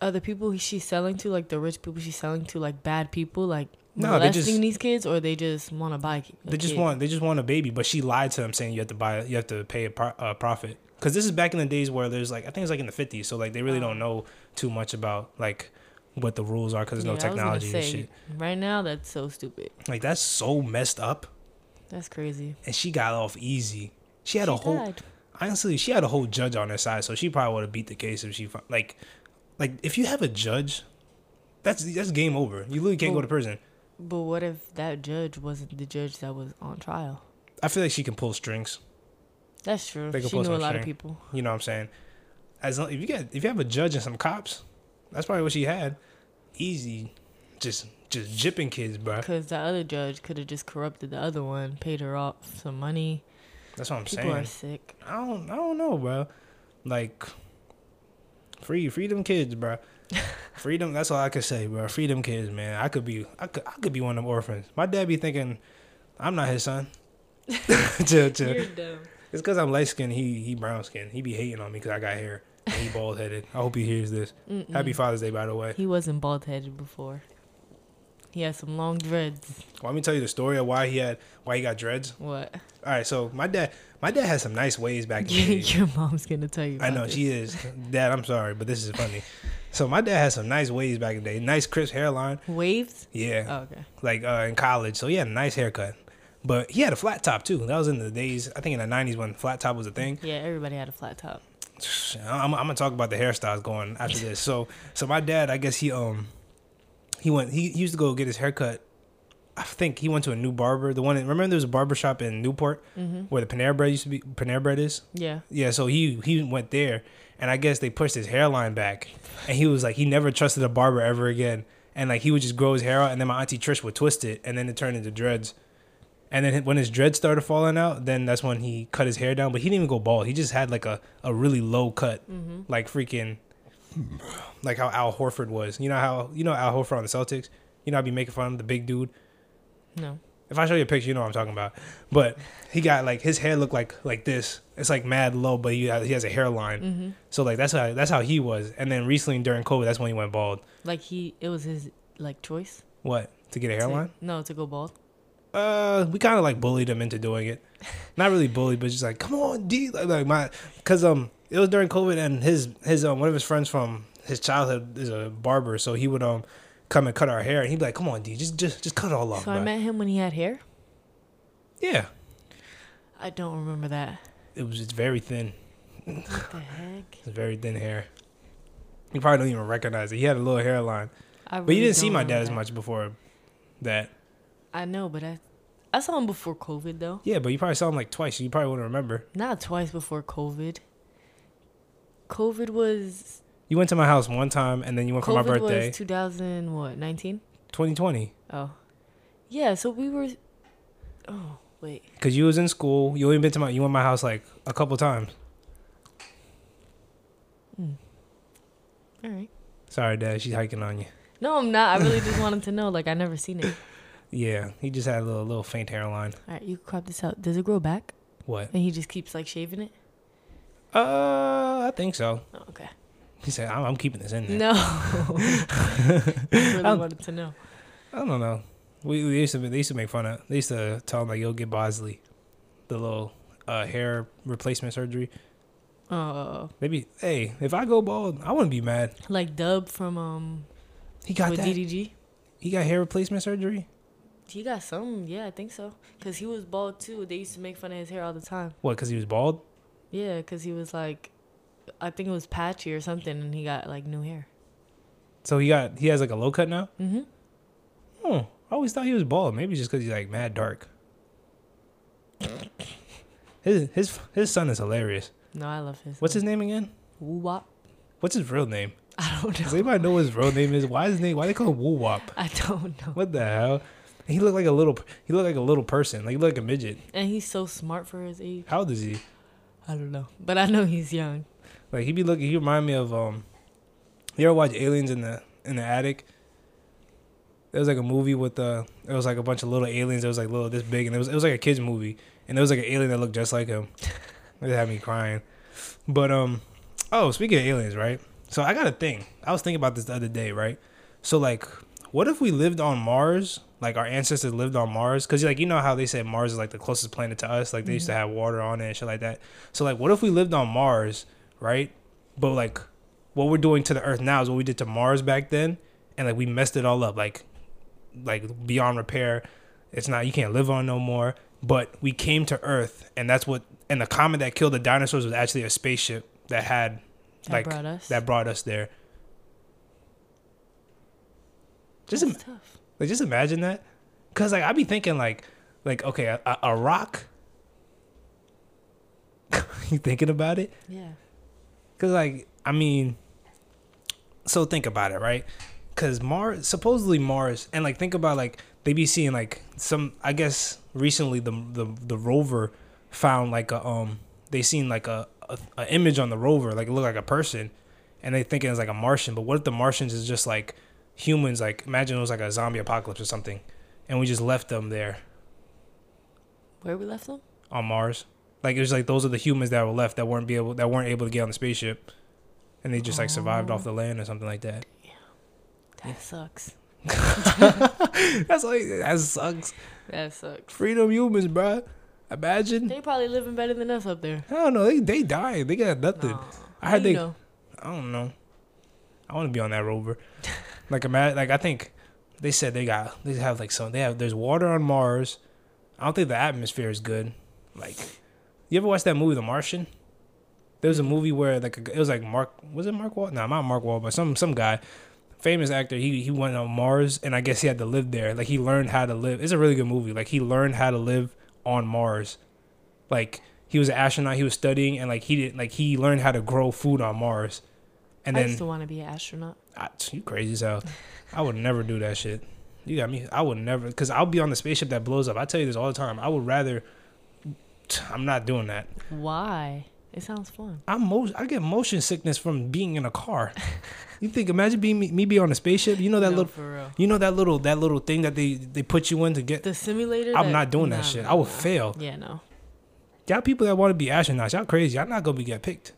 [SPEAKER 2] are the people she's selling to like the rich people she's selling to like bad people like
[SPEAKER 1] No,
[SPEAKER 2] molesting
[SPEAKER 1] just-
[SPEAKER 2] these kids or they just want to buy? a
[SPEAKER 1] They just want they just want a baby, but she lied to them saying you have to buy you have to pay a, pro, a profit. Because this is back in the days where there's like I think it's like in the 50s, so like they really
[SPEAKER 2] Oh.
[SPEAKER 1] don't know too much about like what the rules are because there's
[SPEAKER 2] Yeah,
[SPEAKER 1] no
[SPEAKER 2] I was gonna
[SPEAKER 1] technology and shit.
[SPEAKER 2] Right now, that's so stupid.
[SPEAKER 1] Like that's so messed up.
[SPEAKER 2] That's crazy.
[SPEAKER 1] And she got off easy. She had a whole
[SPEAKER 2] died.
[SPEAKER 1] honestly, she had a whole judge on her side, so she probably would have beat the case if she like like if you have a judge, that's that's game over. You literally can't go to prison.
[SPEAKER 2] But what if that judge wasn't the judge that was on trial?
[SPEAKER 1] I feel like she can pull strings.
[SPEAKER 2] That's true. She knew a lot of people.
[SPEAKER 1] You know what I'm saying? As long, if you get if you have a judge and some cops, that's probably what she had. Easy, just just jipping kids, bro.
[SPEAKER 2] Because the other judge could have just corrupted the other one, paid her off some money.
[SPEAKER 1] That's what I'm
[SPEAKER 2] People
[SPEAKER 1] saying.
[SPEAKER 2] are sick.
[SPEAKER 1] I don't I don't know, bro. Like free freedom kids, bro. freedom. That's all I could say, bro. Freedom kids, man. I could be I could I could be one of them orphans. My dad be thinking I'm not his son. to, to,
[SPEAKER 2] You're dumb.
[SPEAKER 1] It's because I'm light skinned. He he brown skinned. He be hating on me because I got hair. And he bald headed. I hope he hears this.
[SPEAKER 2] Mm-mm.
[SPEAKER 1] Happy Father's Day, by the way.
[SPEAKER 2] He wasn't bald headed before. He had some long dreads.
[SPEAKER 1] Well, let me tell you the story of why he had why he got dreads.
[SPEAKER 2] What?
[SPEAKER 1] All right, so my dad my dad had some nice waves back in the day.
[SPEAKER 2] Your mom's gonna tell you.
[SPEAKER 1] I know
[SPEAKER 2] this.
[SPEAKER 1] she is. Dad, I'm sorry, but this is funny. So my dad had some nice waves back in the day. Nice crisp hairline.
[SPEAKER 2] Waves.
[SPEAKER 1] Yeah.
[SPEAKER 2] Oh, okay.
[SPEAKER 1] Like uh, in college. So he had a nice haircut. But he had a flat top too. That was in the days I think in the nineties when flat top was a thing.
[SPEAKER 2] Yeah, everybody had a flat top.
[SPEAKER 1] I'm, I'm gonna talk about the hairstyles going after this. So so my dad, I guess he um he went he, he used to go get his haircut. I think he went to a new barber. The one in, remember there was a barber shop in Newport
[SPEAKER 2] Mm-hmm.
[SPEAKER 1] where the Panera Bread used to be Panera Bread is.
[SPEAKER 2] Yeah.
[SPEAKER 1] Yeah, so he he went there, and I guess they pushed his hairline back, and he was like he never trusted a barber ever again, and like he would just grow his hair out, and then my auntie Trish would twist it, and then it turned into dreads, and then when his dreads started falling out, then that's when he cut his hair down, but he didn't even go bald, he just had like a a really low cut,
[SPEAKER 2] Mm-hmm.
[SPEAKER 1] like freaking, like how Al Horford was, you know how you know Al Horford on the Celtics, you know I'd be making fun of him, the big dude.
[SPEAKER 2] No.
[SPEAKER 1] If I show you a picture, you know what I'm talking about. But he got like his hair looked like like this. It's like mad low, but he has, he has a hairline.
[SPEAKER 2] Mm-hmm.
[SPEAKER 1] So like that's how that's how he was. And then recently during COVID, that's when he went bald.
[SPEAKER 2] Like he, it was his like choice.
[SPEAKER 1] What to get a
[SPEAKER 2] to-
[SPEAKER 1] hairline?
[SPEAKER 2] no, to go bald.
[SPEAKER 1] Uh, we kind of like bullied him into doing it. Not really bullied, but just like, come on, D. Like, like my, cause um, it was during COVID, and his his um one of his friends from his childhood is a barber, so he would um come and cut our hair, and he'd be like, come on, D, just just just cut it all off.
[SPEAKER 2] So I met him when he had hair.
[SPEAKER 1] yeah,
[SPEAKER 2] I don't remember that.
[SPEAKER 1] it was just very thin.
[SPEAKER 2] What the heck?
[SPEAKER 1] It's very thin hair. You probably don't even recognize it. He had a little hairline,
[SPEAKER 2] I
[SPEAKER 1] but you didn't see my dad as much before that.
[SPEAKER 2] I know, but I, I saw him before COVID though.
[SPEAKER 1] Yeah, but you probably saw him like twice. You probably wouldn't remember.
[SPEAKER 2] Not twice before COVID. COVID was
[SPEAKER 1] You went to my house one time, and then you went for my
[SPEAKER 2] COVID
[SPEAKER 1] birthday,
[SPEAKER 2] was 2000 what 19?
[SPEAKER 1] 2020.
[SPEAKER 2] Oh, yeah. So we were. Oh wait.
[SPEAKER 1] Cause you was in school. You only been to my. You went to my house like a couple times.
[SPEAKER 2] Mm. All right.
[SPEAKER 1] Sorry, Dad. She's hiking on you.
[SPEAKER 2] No, I'm not. I really just wanted to know. Like I never seen it.
[SPEAKER 1] Yeah, he just had a little little faint hairline.
[SPEAKER 2] All right, you crop this out. Does it grow back?
[SPEAKER 1] What?
[SPEAKER 2] And he just keeps like shaving it.
[SPEAKER 1] Uh, I think so.
[SPEAKER 2] Oh, okay.
[SPEAKER 1] He said, "I'm, I'm keeping this in there."
[SPEAKER 2] No. I really
[SPEAKER 1] I'm-
[SPEAKER 2] wanted to know.
[SPEAKER 1] I don't know. We, we used to they used to make fun of. They used to tell him like, "You'll get Bosley, the little uh, hair replacement surgery."
[SPEAKER 2] Uh,
[SPEAKER 1] Maybe, hey, if I go bald, I wouldn't be mad.
[SPEAKER 2] like Dub from um
[SPEAKER 1] He got
[SPEAKER 2] with
[SPEAKER 1] that.
[SPEAKER 2] DDG.
[SPEAKER 1] He got hair replacement surgery.
[SPEAKER 2] He got some, yeah, I think so. Cause he was bald too. They used to make fun of his hair all the time.
[SPEAKER 1] What? Because he was bald.
[SPEAKER 2] Yeah, cause he was like, I think it was patchy or something, and he got like new hair.
[SPEAKER 1] So he got he has like a low cut now.
[SPEAKER 2] Mm-hmm.
[SPEAKER 1] Oh, I always thought he was bald. Maybe just because he's like mad dark. His his his son is hilarious.
[SPEAKER 2] No, I love his.
[SPEAKER 1] What's his name again?
[SPEAKER 2] Woo wop.
[SPEAKER 1] What's his real name?
[SPEAKER 2] I don't know.
[SPEAKER 1] Does anybody know what his real name is? Why is his name? Why they call him Woo Wop?
[SPEAKER 2] I don't know.
[SPEAKER 1] What the hell? He looked like a little. He looked like a little person. Like he looked like a midget.
[SPEAKER 2] And he's so smart for his age.
[SPEAKER 1] How old is he?
[SPEAKER 2] I don't know, but I know he's young.
[SPEAKER 1] Like he be looking. He remind me of um. You ever watch Aliens in the in the attic? It was like a movie with uh. It was like a bunch of little aliens. It was like little this big, and it was it was like a kids movie, and there was like an alien that looked just like him. it had me crying. But um, oh, speaking of aliens, right? So I got a thing. I was thinking about this the other day, right? So like, what if we lived on Mars? Like our ancestors lived on Mars, because like you know how they said Mars is like the closest planet to us. Like they used to mm-hmm. have water on it and shit like that. So like, what if we lived on Mars, right? But like, what we're doing to the Earth now is what we did to Mars back then, and like we messed it all up, like, like beyond repair. It's not you can't live on no more. But we came to Earth, and that's what. And the comet that killed the dinosaurs was actually a spaceship that had
[SPEAKER 2] That
[SPEAKER 1] like
[SPEAKER 2] brought
[SPEAKER 1] that brought us there. Just
[SPEAKER 2] That's
[SPEAKER 1] im-
[SPEAKER 2] tough.
[SPEAKER 1] like just imagine that, cause like I be thinking like like okay a, a, a rock. you thinking about it?
[SPEAKER 2] Yeah.
[SPEAKER 1] Cause like I mean, so think about it, right? Cause Mars supposedly Mars and like think about like they be seeing like some I guess recently the the the rover found like a um they seen like a, a, a image on the rover like it looked like a person and they thinking it's like a Martian but what if the Martians is just like humans like imagine it was like a zombie apocalypse or something and we just left them there
[SPEAKER 2] Where we left them?
[SPEAKER 1] on Mars. Like it was like those are the humans that were left that weren't be able that weren't able to get on the spaceship, and they just like survived off oh. the land or something like that. Yeah.
[SPEAKER 2] That sucks.
[SPEAKER 1] That's like that sucks.
[SPEAKER 2] That sucks.
[SPEAKER 1] Freedom humans, bruh. Imagine.
[SPEAKER 2] They probably living better than us up there.
[SPEAKER 1] I don't know. They they died. They got nothing. I heard they.
[SPEAKER 2] know?
[SPEAKER 1] I don't know. I want to be on that rover. like imagine. Like I think they said they got they have like some. They have there's water on Mars. I don't think the atmosphere is good. Like, you ever watch that movie, The Martian? There was a movie where like it was like Mark was it Mark Wall? No, not Mark Wall, but some some guy, famous actor. He he went on Mars and I guess he had to live there. Like he learned how to live. It's a really good movie. Like he learned how to live on Mars. Like he was an astronaut. He was studying and like he didn't like he learned how to grow food on Mars. And
[SPEAKER 2] I
[SPEAKER 1] then
[SPEAKER 2] used to want to be an astronaut.
[SPEAKER 1] I, you crazy as hell. I would never do that shit. You got me. I would never, because I'll be on the spaceship that blows up. I tell you this all the time. I would rather. I'm not doing that.
[SPEAKER 2] Why? It sounds fun.
[SPEAKER 1] I'm mo- I get motion sickness from being in a car. you think? Imagine being me, me be on a spaceship. You know that
[SPEAKER 2] no,
[SPEAKER 1] little. You know that little that little thing that they they put you in to get.
[SPEAKER 2] The simulator.
[SPEAKER 1] I'm
[SPEAKER 2] that-
[SPEAKER 1] not doing
[SPEAKER 2] nah,
[SPEAKER 1] that shit.
[SPEAKER 2] nah,
[SPEAKER 1] I would fail.
[SPEAKER 2] Yeah, no.
[SPEAKER 1] Y'all people that want to be astronauts, y'all crazy. Y'all not gonna be get picked.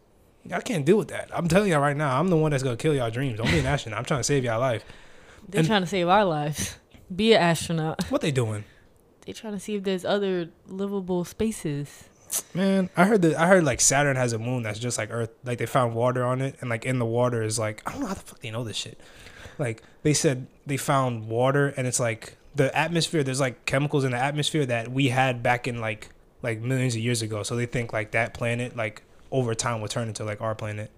[SPEAKER 1] Y'all can't deal with that. I'm telling y'all right now. I'm the one that's gonna kill y'all dreams. Don't be an astronaut. I'm trying to save y'all life.
[SPEAKER 2] They're
[SPEAKER 1] And-
[SPEAKER 2] trying to save our lives. Be an astronaut.
[SPEAKER 1] What they doing?
[SPEAKER 2] They're trying to see if there's other livable spaces.
[SPEAKER 1] Man, I heard that I heard like Saturn has a moon that's just like Earth. Like they found water on it, and like in the water is like I don't know how the fuck they know this shit. Like they said they found water, and it's like the atmosphere. There's like chemicals in the atmosphere that we had back in like like millions of years ago. So they think like that planet like over time will turn into like our planet.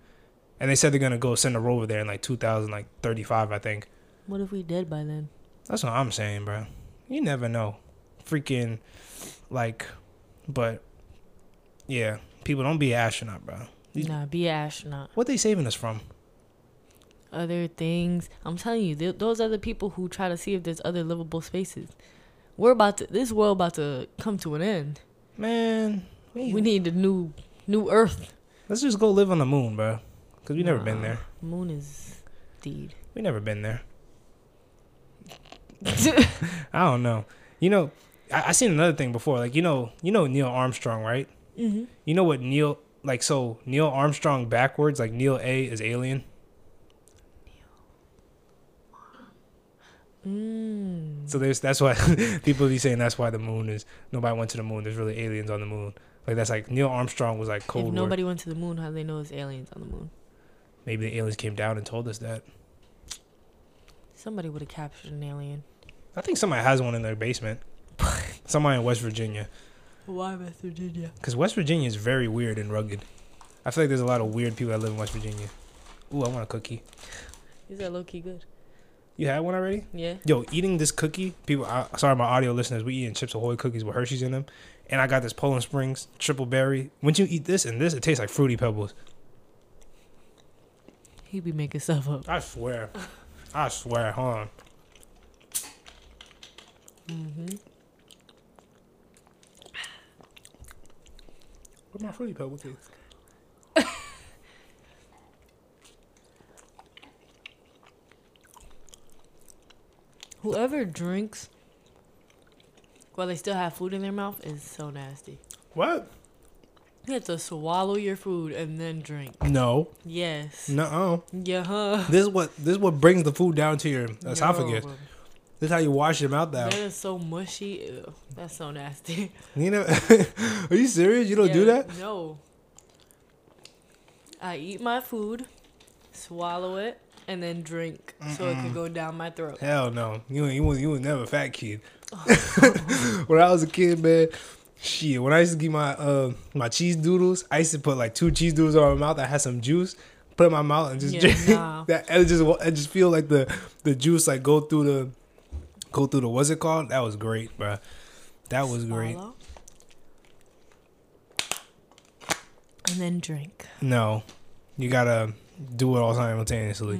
[SPEAKER 1] And they said they're gonna go send a rover there in like 2000 like 35, I think.
[SPEAKER 2] What if we dead by then?
[SPEAKER 1] That's what I'm saying, bro. You never know. Freaking, like, but yeah, people don't be an astronaut, bro. These-
[SPEAKER 2] Nah, be an astronaut.
[SPEAKER 1] What they saving us from?
[SPEAKER 2] Other things. I'm telling you, th- those are the people who try to see if there's other livable spaces. We're about to. This world about to come to an end.
[SPEAKER 1] Man, we,
[SPEAKER 2] We need a new, new Earth.
[SPEAKER 1] let's just go live on the moon, bro. Cause we never been there.
[SPEAKER 2] Moon is deed.
[SPEAKER 1] We never been there. I don't know. You know, I, I seen another thing before. Like you know, you know Neil Armstrong, right?
[SPEAKER 2] mm-hmm.
[SPEAKER 1] You know what Neil like? So Neil Armstrong backwards, like Neil A is alien.
[SPEAKER 2] Mm.
[SPEAKER 1] So there's that's why people be saying that's why the moon is nobody went to the moon. There's really aliens on the moon. Like that's like Neil Armstrong was like Cold
[SPEAKER 2] if
[SPEAKER 1] War.
[SPEAKER 2] nobody went to the moon, how do they know there's aliens on the moon?
[SPEAKER 1] Maybe the aliens came down and told us that.
[SPEAKER 2] Somebody would have captured an alien.
[SPEAKER 1] I think somebody has one in their basement. somebody in West Virginia,
[SPEAKER 2] Why West Virginia?
[SPEAKER 1] because West Virginia is very weird and rugged. I feel like there's a lot of weird people that live in West Virginia. Ooh, I want a cookie.
[SPEAKER 2] Is that low key good?
[SPEAKER 1] You had one already?
[SPEAKER 2] Yeah.
[SPEAKER 1] Yo, eating this cookie, people. I, sorry, my audio listeners. We eating Chips Ahoy cookies with Hershey's in them, and I got this Poland Springs triple berry. Once you eat this and this, it tastes like fruity pebbles.
[SPEAKER 2] He be making stuff up.
[SPEAKER 1] I swear. I swear. Hold on.
[SPEAKER 2] Mm-hmm.
[SPEAKER 1] Where's my fruity pebble tea?
[SPEAKER 2] Whoever drinks while they still have food in their mouth is so nasty.
[SPEAKER 1] What?
[SPEAKER 2] You have to swallow your food and then drink.
[SPEAKER 1] No.
[SPEAKER 2] Yes.
[SPEAKER 1] No.
[SPEAKER 2] Yeah. Huh.
[SPEAKER 1] This is what this is what brings the food down to your esophagus.
[SPEAKER 2] Yo,
[SPEAKER 1] This is how you wash your mouth
[SPEAKER 2] that
[SPEAKER 1] out.
[SPEAKER 2] is so mushy. Ew, that's so nasty.
[SPEAKER 1] You know? Are you serious? You don't do that?
[SPEAKER 2] No. I eat my food, swallow it, and then drink so it can go down my throat.
[SPEAKER 1] Hell no. You you was you was never a fat kid. when I was a kid, man, shit. When I used to get my uh my cheese doodles, I used to put like two cheese doodles on my mouth. I had some juice, put it in my mouth, and just
[SPEAKER 2] Yeah,
[SPEAKER 1] drink.
[SPEAKER 2] nah.
[SPEAKER 1] that I just I just feel like the the juice like go through the go through the what's it called? That was great, bro. That was great.
[SPEAKER 2] And then drink.
[SPEAKER 1] No, you gotta do it all simultaneously.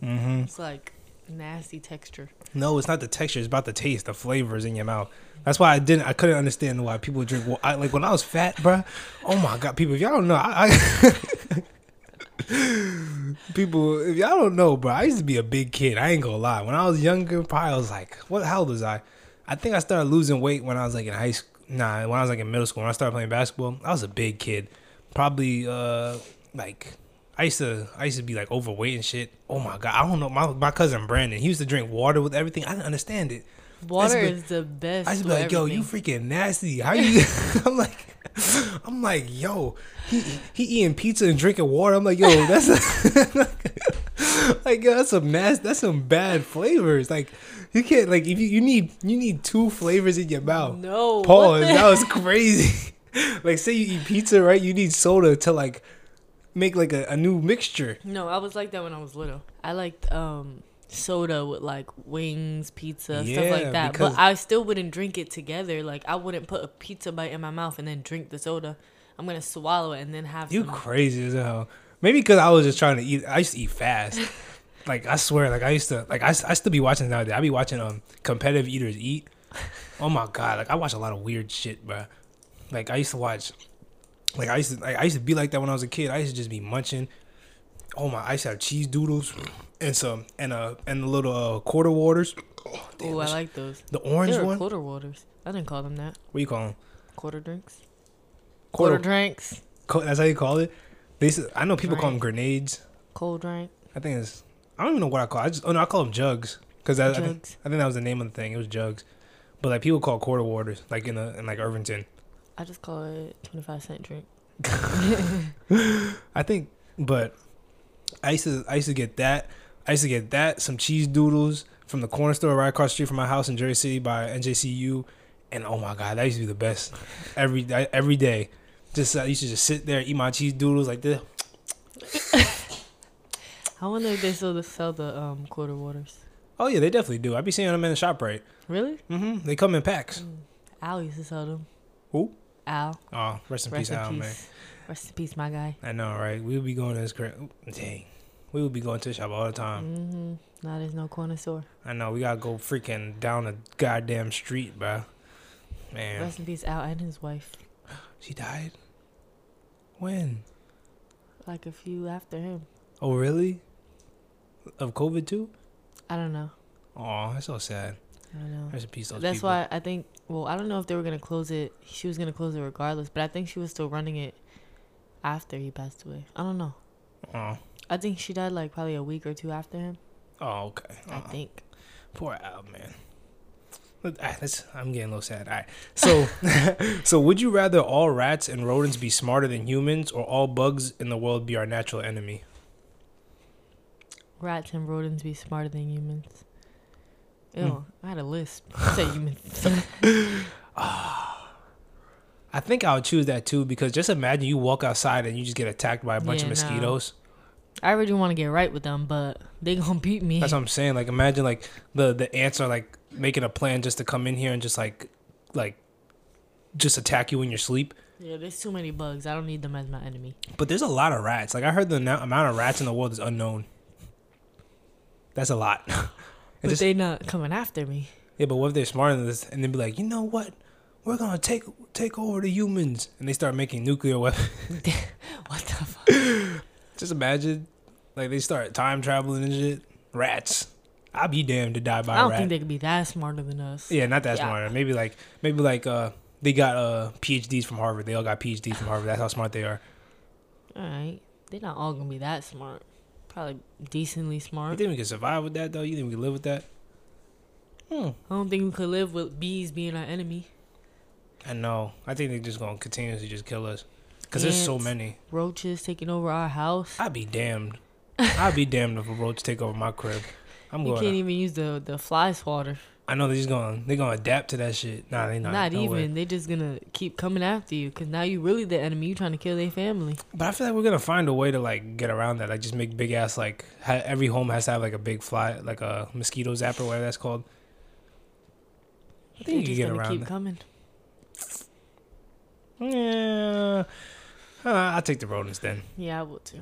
[SPEAKER 1] hmm
[SPEAKER 2] It's like nasty texture.
[SPEAKER 1] No, it's not the texture. It's about the taste, the flavors in your mouth. That's why I didn't. I couldn't understand why people drink. wa- I, like when I was fat, bruh. Oh my god, people! If y'all don't know, I, I people, if y'all don't know, bro, I used to be a big kid. I ain't gonna lie. When I was younger, probably I was like, what? How old was I? I think I started losing weight when I was like in high school. Nah, when I was like in middle school. When I started playing basketball, I was a big kid. Probably uh like I used to I used to be like overweight and shit. Oh my god, I don't know. My my cousin Brandon, he used to drink water with everything. I didn't understand it.
[SPEAKER 2] Water
[SPEAKER 1] be-
[SPEAKER 2] is the best.
[SPEAKER 1] I used to be like, yo, you freaking nasty. How you? I'm like, I'm like, yo, he he eating pizza and drinking water. I'm like, yo, that's like, yo, that's some nasty. That's some bad flavors. Like, you can't like if you you need you need two flavors in your mouth.
[SPEAKER 2] No.
[SPEAKER 1] Pause. That was crazy. like, say you eat pizza, right? You need soda to like make like a, a new mixture.
[SPEAKER 2] No, I was like that when I was little. I liked um soda with like wings, pizza, stuff like that. But I still wouldn't drink it together. Like I wouldn't put a pizza bite in my mouth and then drink the soda. I'm gonna swallow it and then have
[SPEAKER 1] You
[SPEAKER 2] some.
[SPEAKER 1] crazy as hell. Maybe because I was just trying to eat. I used to eat fast. like I swear, like I used to, like I, I still be watching nowadays. I be watching um competitive eaters eat. Oh my god, like I watch a lot of weird shit, bro. Like I used to watch, like I used to, like, I used to be like that when I was a kid. I used to just be munching. Oh my, I used to have cheese doodles and some and uh and the little uh, quarter waters. Oh, damn,
[SPEAKER 2] Oh, I like those.
[SPEAKER 1] the orange one.
[SPEAKER 2] quarter waters. I didn't call them that.
[SPEAKER 1] what you call them?
[SPEAKER 2] Quarter drinks. Quarter,
[SPEAKER 1] Quarter.
[SPEAKER 2] drinks.
[SPEAKER 1] Co- that's how you call it. They used to- I know people call them grenades.
[SPEAKER 2] Cold drink.
[SPEAKER 1] I think it's. I don't even know what I call. It. I just. Oh no, I call them jugs because I, I, think, I think that was the name of the thing. It was jugs, but like people call quarter waters like in the in like Irvington.
[SPEAKER 2] I just call it twenty five cent drink.
[SPEAKER 1] I think, but I used to I used to get that. I used to get that some cheese doodles from the corner store right across the street from my house in Jersey City by NJCU, and oh my god, that used to be the best every every day. Just I used to just sit there eat my cheese doodles like this.
[SPEAKER 2] I wonder if they still sell the um quarter waters.
[SPEAKER 1] Oh yeah, they definitely do. I be seeing them in the shop right.
[SPEAKER 2] Really?
[SPEAKER 1] Mm-hmm. They come in packs.
[SPEAKER 2] Al used to sell them.
[SPEAKER 1] Who?
[SPEAKER 2] Al.
[SPEAKER 1] Oh, rest in
[SPEAKER 2] Rest
[SPEAKER 1] peace,
[SPEAKER 2] in
[SPEAKER 1] Al,
[SPEAKER 2] peace.
[SPEAKER 1] man.
[SPEAKER 2] Rest in peace, my guy.
[SPEAKER 1] I know, right? We would be going to this crap. Dang, we would be going to the shop all the time.
[SPEAKER 2] Mm-hmm. Now there's no corner store.
[SPEAKER 1] I know we gotta go freaking down the goddamn street, bro. Man,
[SPEAKER 2] Rest in peace, Al and his wife.
[SPEAKER 1] she died. When?
[SPEAKER 2] Like a few after him.
[SPEAKER 1] Oh, really? Of COVID too?
[SPEAKER 2] I don't know.
[SPEAKER 1] Oh, that's so sad.
[SPEAKER 2] I don't know.
[SPEAKER 1] Rest in peace,
[SPEAKER 2] That's
[SPEAKER 1] people.
[SPEAKER 2] why I think. Well, I don't know if they were gonna close it. She was gonna close it regardless, but I think she was still running it after he passed away. I don't know.
[SPEAKER 1] Oh,
[SPEAKER 2] I think she died like probably a week or two after him.
[SPEAKER 1] oh, okay.
[SPEAKER 2] I
[SPEAKER 1] Oh,
[SPEAKER 2] think.
[SPEAKER 1] Poor Al, man. That's, I'm getting a little sad. All right. So, so would you rather all rats and rodents be smarter than humans, or all bugs in the world be our natural enemy?
[SPEAKER 2] Rats and rodents be smarter than humans. Ew,
[SPEAKER 1] Hmm.
[SPEAKER 2] I had a lisp. I said humans.
[SPEAKER 1] I think I would choose that too because just imagine you walk outside and you just get attacked by a bunch
[SPEAKER 2] Yeah,
[SPEAKER 1] of
[SPEAKER 2] no.
[SPEAKER 1] mosquitoes.
[SPEAKER 2] I really want to get right with them, but they gonna beat me.
[SPEAKER 1] That's what I'm saying. Like imagine like the the ants are like making a plan just to come in here and just like like just attack you in your sleep.
[SPEAKER 2] yeah, there's too many bugs. I don't need them as my enemy.
[SPEAKER 1] But there's a lot of rats. Like I heard the amount of rats in the world is unknown. That's a lot.
[SPEAKER 2] But
[SPEAKER 1] just-
[SPEAKER 2] they not coming after me.
[SPEAKER 1] Yeah, but what if they're smarter than this and then be like, you know what? We're gonna take take over the humans, and they start making nuclear weapons.
[SPEAKER 2] What the fuck?
[SPEAKER 1] Just imagine, like they start time traveling and shit. Rats. I'd be damned to die by
[SPEAKER 2] I don't think they could be that smarter than us.
[SPEAKER 1] yeah, not that
[SPEAKER 2] Yeah.
[SPEAKER 1] smarter. Maybe like maybe like uh they got uh PhDs from Harvard. They all got PhDs from Harvard. That's how smart they are.
[SPEAKER 2] All right, they're not all gonna be that smart. Probably decently smart.
[SPEAKER 1] You think we can survive with that though? You think we can live with that? Hmm.
[SPEAKER 2] I don't think we could live with bees being our enemy.
[SPEAKER 1] I know. I think they're just gonna continuously just kill us. Cause there's so many.
[SPEAKER 2] Roaches taking over our house.
[SPEAKER 1] I'd be damned. I'd be damned if a roach take over my crib. I'm
[SPEAKER 2] You
[SPEAKER 1] going.
[SPEAKER 2] can't even use the the fly swatter.
[SPEAKER 1] I know they're just gonna They're gonna adapt to that shit. Nah, they not.
[SPEAKER 2] Not,
[SPEAKER 1] no way.
[SPEAKER 2] even. They're just gonna keep coming after you because now you really the enemy. You trying to kill their family.
[SPEAKER 1] But I feel like we're gonna find a way to like get around that. Like just make big ass like ha- every home has to have like a big fly, like a mosquito zapper, whatever that's called. I
[SPEAKER 2] They're
[SPEAKER 1] think you
[SPEAKER 2] just
[SPEAKER 1] can get
[SPEAKER 2] gonna
[SPEAKER 1] around
[SPEAKER 2] keep
[SPEAKER 1] that.
[SPEAKER 2] coming.
[SPEAKER 1] Yeah. Uh, I'll take the rodents then.
[SPEAKER 2] Yeah, I will too.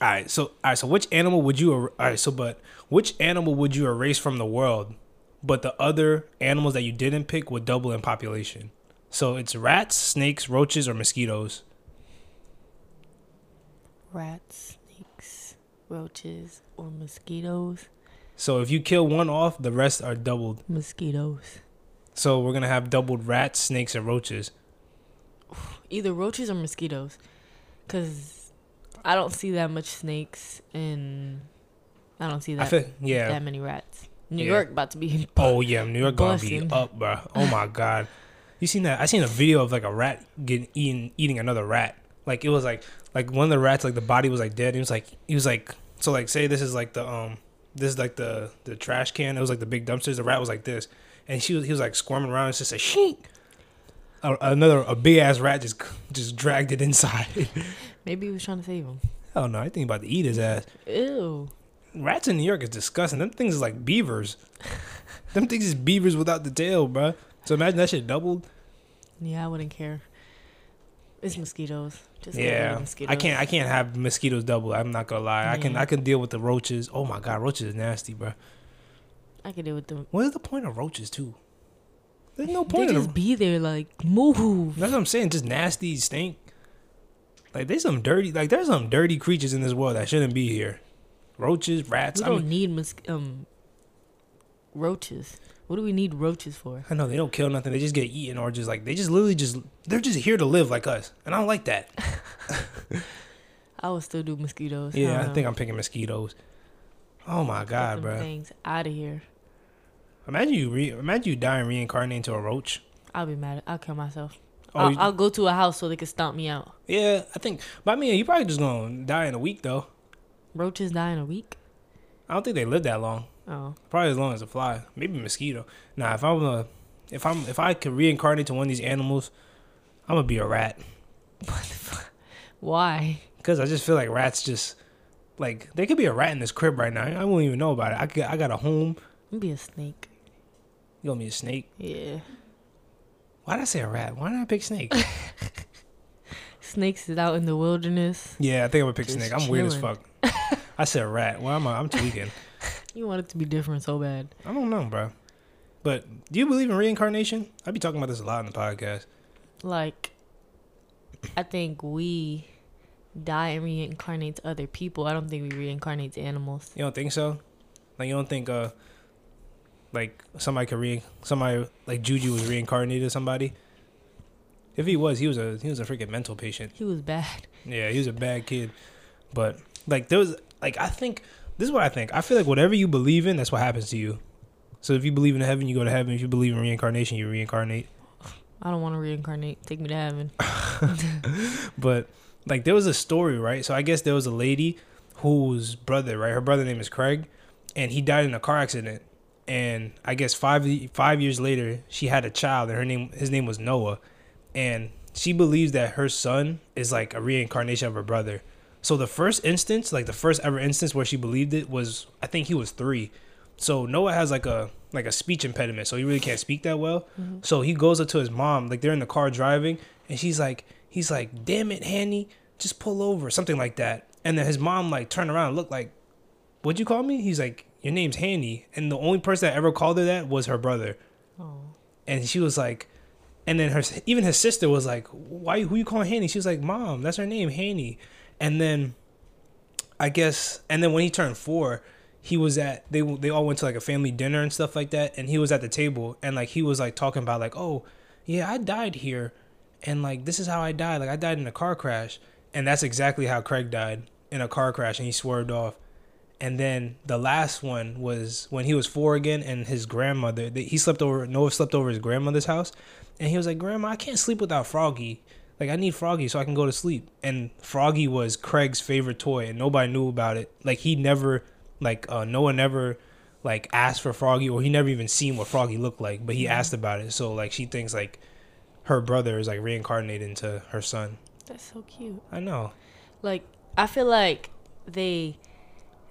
[SPEAKER 1] All right, so all right, so which animal would you? er- All right, so but which animal would you erase from the world, but the other animals that you didn't pick would double in population? So it's rats, snakes, roaches, or mosquitoes.
[SPEAKER 2] Rats, snakes, roaches, or mosquitoes.
[SPEAKER 1] So if you kill one off, the rest are doubled.
[SPEAKER 2] Mosquitoes.
[SPEAKER 1] So we're gonna have doubled rats, snakes, and roaches.
[SPEAKER 2] Either roaches or mosquitoes, because I don't see that much snakes and I don't see that
[SPEAKER 1] feel yeah.
[SPEAKER 2] that many rats. New
[SPEAKER 1] Yeah.
[SPEAKER 2] York about to be.
[SPEAKER 1] Oh yeah, New York gonna be up, bro. Oh my god, you seen that? I seen a video of like a rat getting eating eating another rat. Like it was like like one of the rats like the body was like dead. He was like he was like so like say this is like the um this is like the the trash can. It was like the big dumpsters. The rat was like this, and she was he was like squirming around. It's just a sheet. Another a big ass rat just just dragged it inside.
[SPEAKER 2] Maybe he was trying to save him.
[SPEAKER 1] Hell no, I think about to eat his ass.
[SPEAKER 2] Ew.
[SPEAKER 1] Rats in New York is disgusting. Them things is like beavers. Them things is beavers without the tail, bruh. So imagine that shit doubled.
[SPEAKER 2] Yeah, I wouldn't care. It's mosquitoes. Just get rid of
[SPEAKER 1] Yeah,
[SPEAKER 2] mosquitoes.
[SPEAKER 1] I can't. I can't have mosquitoes double. I'm not gonna lie. I can. I can deal with the roaches. Oh my god, roaches is nasty, bro.
[SPEAKER 2] I can deal with them.
[SPEAKER 1] What is the point of roaches too? There's no point. in
[SPEAKER 2] just
[SPEAKER 1] them.
[SPEAKER 2] be there, like move.
[SPEAKER 1] That's what I'm saying. Just nasty, stink. Like there's some dirty. Like there's some dirty creatures in this world that shouldn't be here. Roaches, rats.
[SPEAKER 2] We
[SPEAKER 1] I
[SPEAKER 2] don't
[SPEAKER 1] mean,
[SPEAKER 2] need mos- um roaches. What do we need roaches for?
[SPEAKER 1] I know they don't kill nothing. They just get eaten or just like they just literally just they're just here to live like us, and I don't like that.
[SPEAKER 2] I would still do mosquitoes.
[SPEAKER 1] Yeah,
[SPEAKER 2] don't
[SPEAKER 1] I think I'm picking mosquitoes. Oh my god, bro!
[SPEAKER 2] Things out of here.
[SPEAKER 1] Imagine you re- imagine you die and reincarnate into a roach.
[SPEAKER 2] I'll be mad. I'll kill myself.
[SPEAKER 1] Oh,
[SPEAKER 2] I'll,
[SPEAKER 1] you-
[SPEAKER 2] I'll go to a house so they can stomp me out.
[SPEAKER 1] yeah, I think. But I mean, you probably just gonna die in a week though.
[SPEAKER 2] Roaches die in a week.
[SPEAKER 1] I don't think they live that long.
[SPEAKER 2] Oh,
[SPEAKER 1] Probably as long as a fly, maybe mosquito. Nah, if I'm a, if I'm if I could reincarnate to one of these animals, I'm gonna be a rat. What the fuck?
[SPEAKER 2] why?
[SPEAKER 1] Cause I just feel like rats just like there could be a rat in this crib right now. I won't even know about it. I could, I got a home.
[SPEAKER 2] I'm be a snake.
[SPEAKER 1] You gonna be a snake?
[SPEAKER 2] Yeah,
[SPEAKER 1] Why did I say a rat? Why did I pick snake?
[SPEAKER 2] snakes is out in the wilderness.
[SPEAKER 1] yeah, I think I'm gonna pick
[SPEAKER 2] Just
[SPEAKER 1] snake. I'm weird as
[SPEAKER 2] chilling.
[SPEAKER 1] fuck. I said rat. Why am I? I'm tweaking.
[SPEAKER 2] You want it to be different so bad.
[SPEAKER 1] I don't know, bro. But do you believe in reincarnation? I be talking about this a lot in the podcast.
[SPEAKER 2] Like, I think we die and reincarnate to other people. I don't think we reincarnate to animals.
[SPEAKER 1] You don't think so? Like you don't think uh like somebody could re somebody like Juju was reincarnated as somebody? If he was, he was a he was a freaking mental patient.
[SPEAKER 2] He was bad.
[SPEAKER 1] Yeah, he was a bad kid. But like there was like I think this is what I think. I feel like whatever you believe in, that's what happens to you. So if you believe in heaven, you go to heaven. If you believe in reincarnation, you reincarnate.
[SPEAKER 2] I don't want to reincarnate. Take me to heaven.
[SPEAKER 1] But like there was a story, right? So I guess there was a lady whose brother, right? Her brother name is Craig, and he died in a car accident. And I guess five five years later, she had a child, and her name his name was Noah, and she believes that her son is like a reincarnation of her brother. So the first instance, like the first ever instance where she believed it was, I think he was three. So Noah has like a like a speech impediment, so he really can't speak that well. Mm-hmm. So he goes up to his mom, like they're in the car driving, and she's like, he's like, "Damn it, Hanny, just pull over," something like that. And then his mom like turned around and looked like, "What'd you call me?" He's like, "Your name's Hanny," and the only person that ever called her that was her brother.
[SPEAKER 2] Oh.
[SPEAKER 1] and she was like, and then her even his sister was like, "Why? Who you calling Hanny?" She was like, "Mom, that's her name, Hanny." And then, I guess, and then when he turned four, he was at they they all went to like a family dinner and stuff like that, and he was at the table and like he was like talking about like, "Oh, yeah, I died here, and like this is how I died. Like I died in a car crash, and that's exactly how Craig died in a car crash, and he swerved off." And then the last one was when he was four again, and his grandmother. He slept over. Noah slept over his grandmother's house, and he was like, "Grandma, I can't sleep without Froggy. Like I need Froggy so I can go to sleep." And Froggy was Craig's favorite toy, and nobody knew about it. Like he never, like uh, one ever, like asked for Froggy, or he never even seen what Froggy looked like. But he asked about it, so like she thinks like her brother is like reincarnated into her son.
[SPEAKER 2] That's so cute.
[SPEAKER 1] I know.
[SPEAKER 2] Like I feel like they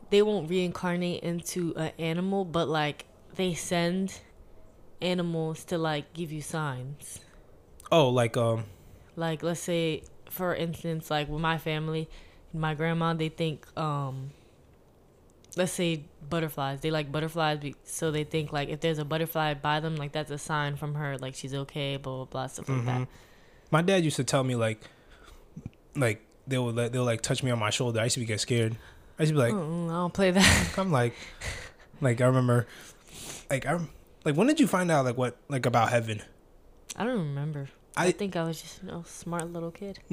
[SPEAKER 2] they won't reincarnate into an animal, but like they send animals to like give you signs.
[SPEAKER 1] Oh, like um,
[SPEAKER 2] Like let's say for instance, like with my family, my grandma, they think um let's say butterflies. They like butterflies be- so they think like if there's a butterfly by them, like that's a sign from her, like she's okay, blah blah blah, stuff like that.
[SPEAKER 1] Mhm. my dad used to tell me like, like they would let they'll like touch me on my shoulder. I used to be get scared. I used to be like.
[SPEAKER 2] Mm-mm, I don't play that.
[SPEAKER 1] I'm like, like I remember, like I, like when did you find out like what like about heaven?
[SPEAKER 2] I don't remember. I,
[SPEAKER 1] I-
[SPEAKER 2] think I was just you know smart little kid.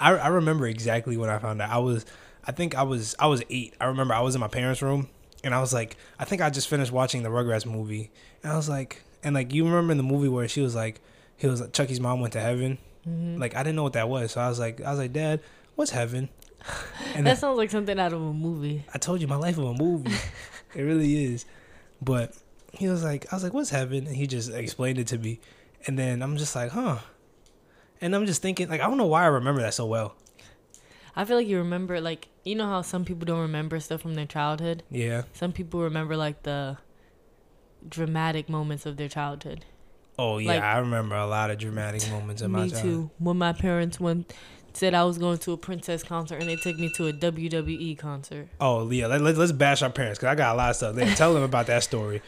[SPEAKER 1] I I remember exactly when I found out. I was, I think I was I was eight. I remember I was in my parents' room and I was like, I think I just finished watching the Rugrats movie and I was like, and like you remember in the movie where she was like, he was like Chucky's mom went to heaven.
[SPEAKER 2] Mhm.
[SPEAKER 1] Like I didn't know what that was, so I was like, I was like, Dad, what's heaven? And
[SPEAKER 2] that
[SPEAKER 1] then,
[SPEAKER 2] sounds like something out of a movie.
[SPEAKER 1] I told you my life of a movie. it really is. But he was like, I was like, what's heaven? And he just explained it to me. And then I'm just like, huh. And I'm just thinking, like, I don't know why I remember that so well.
[SPEAKER 2] I feel like you remember like you know how some people don't remember stuff from their childhood.
[SPEAKER 1] Yeah.
[SPEAKER 2] Some people remember like the dramatic moments of their childhood.
[SPEAKER 1] Oh, yeah.
[SPEAKER 2] Like-
[SPEAKER 1] I remember a lot of dramatic moments in my childhood.
[SPEAKER 2] me too. When my parents went said I was going to a princess concert and they took me to a WWE concert.
[SPEAKER 1] Oh, yeah. Let, let, let's bash our parents because I got a lot of stuff. Let- Tell them about that story.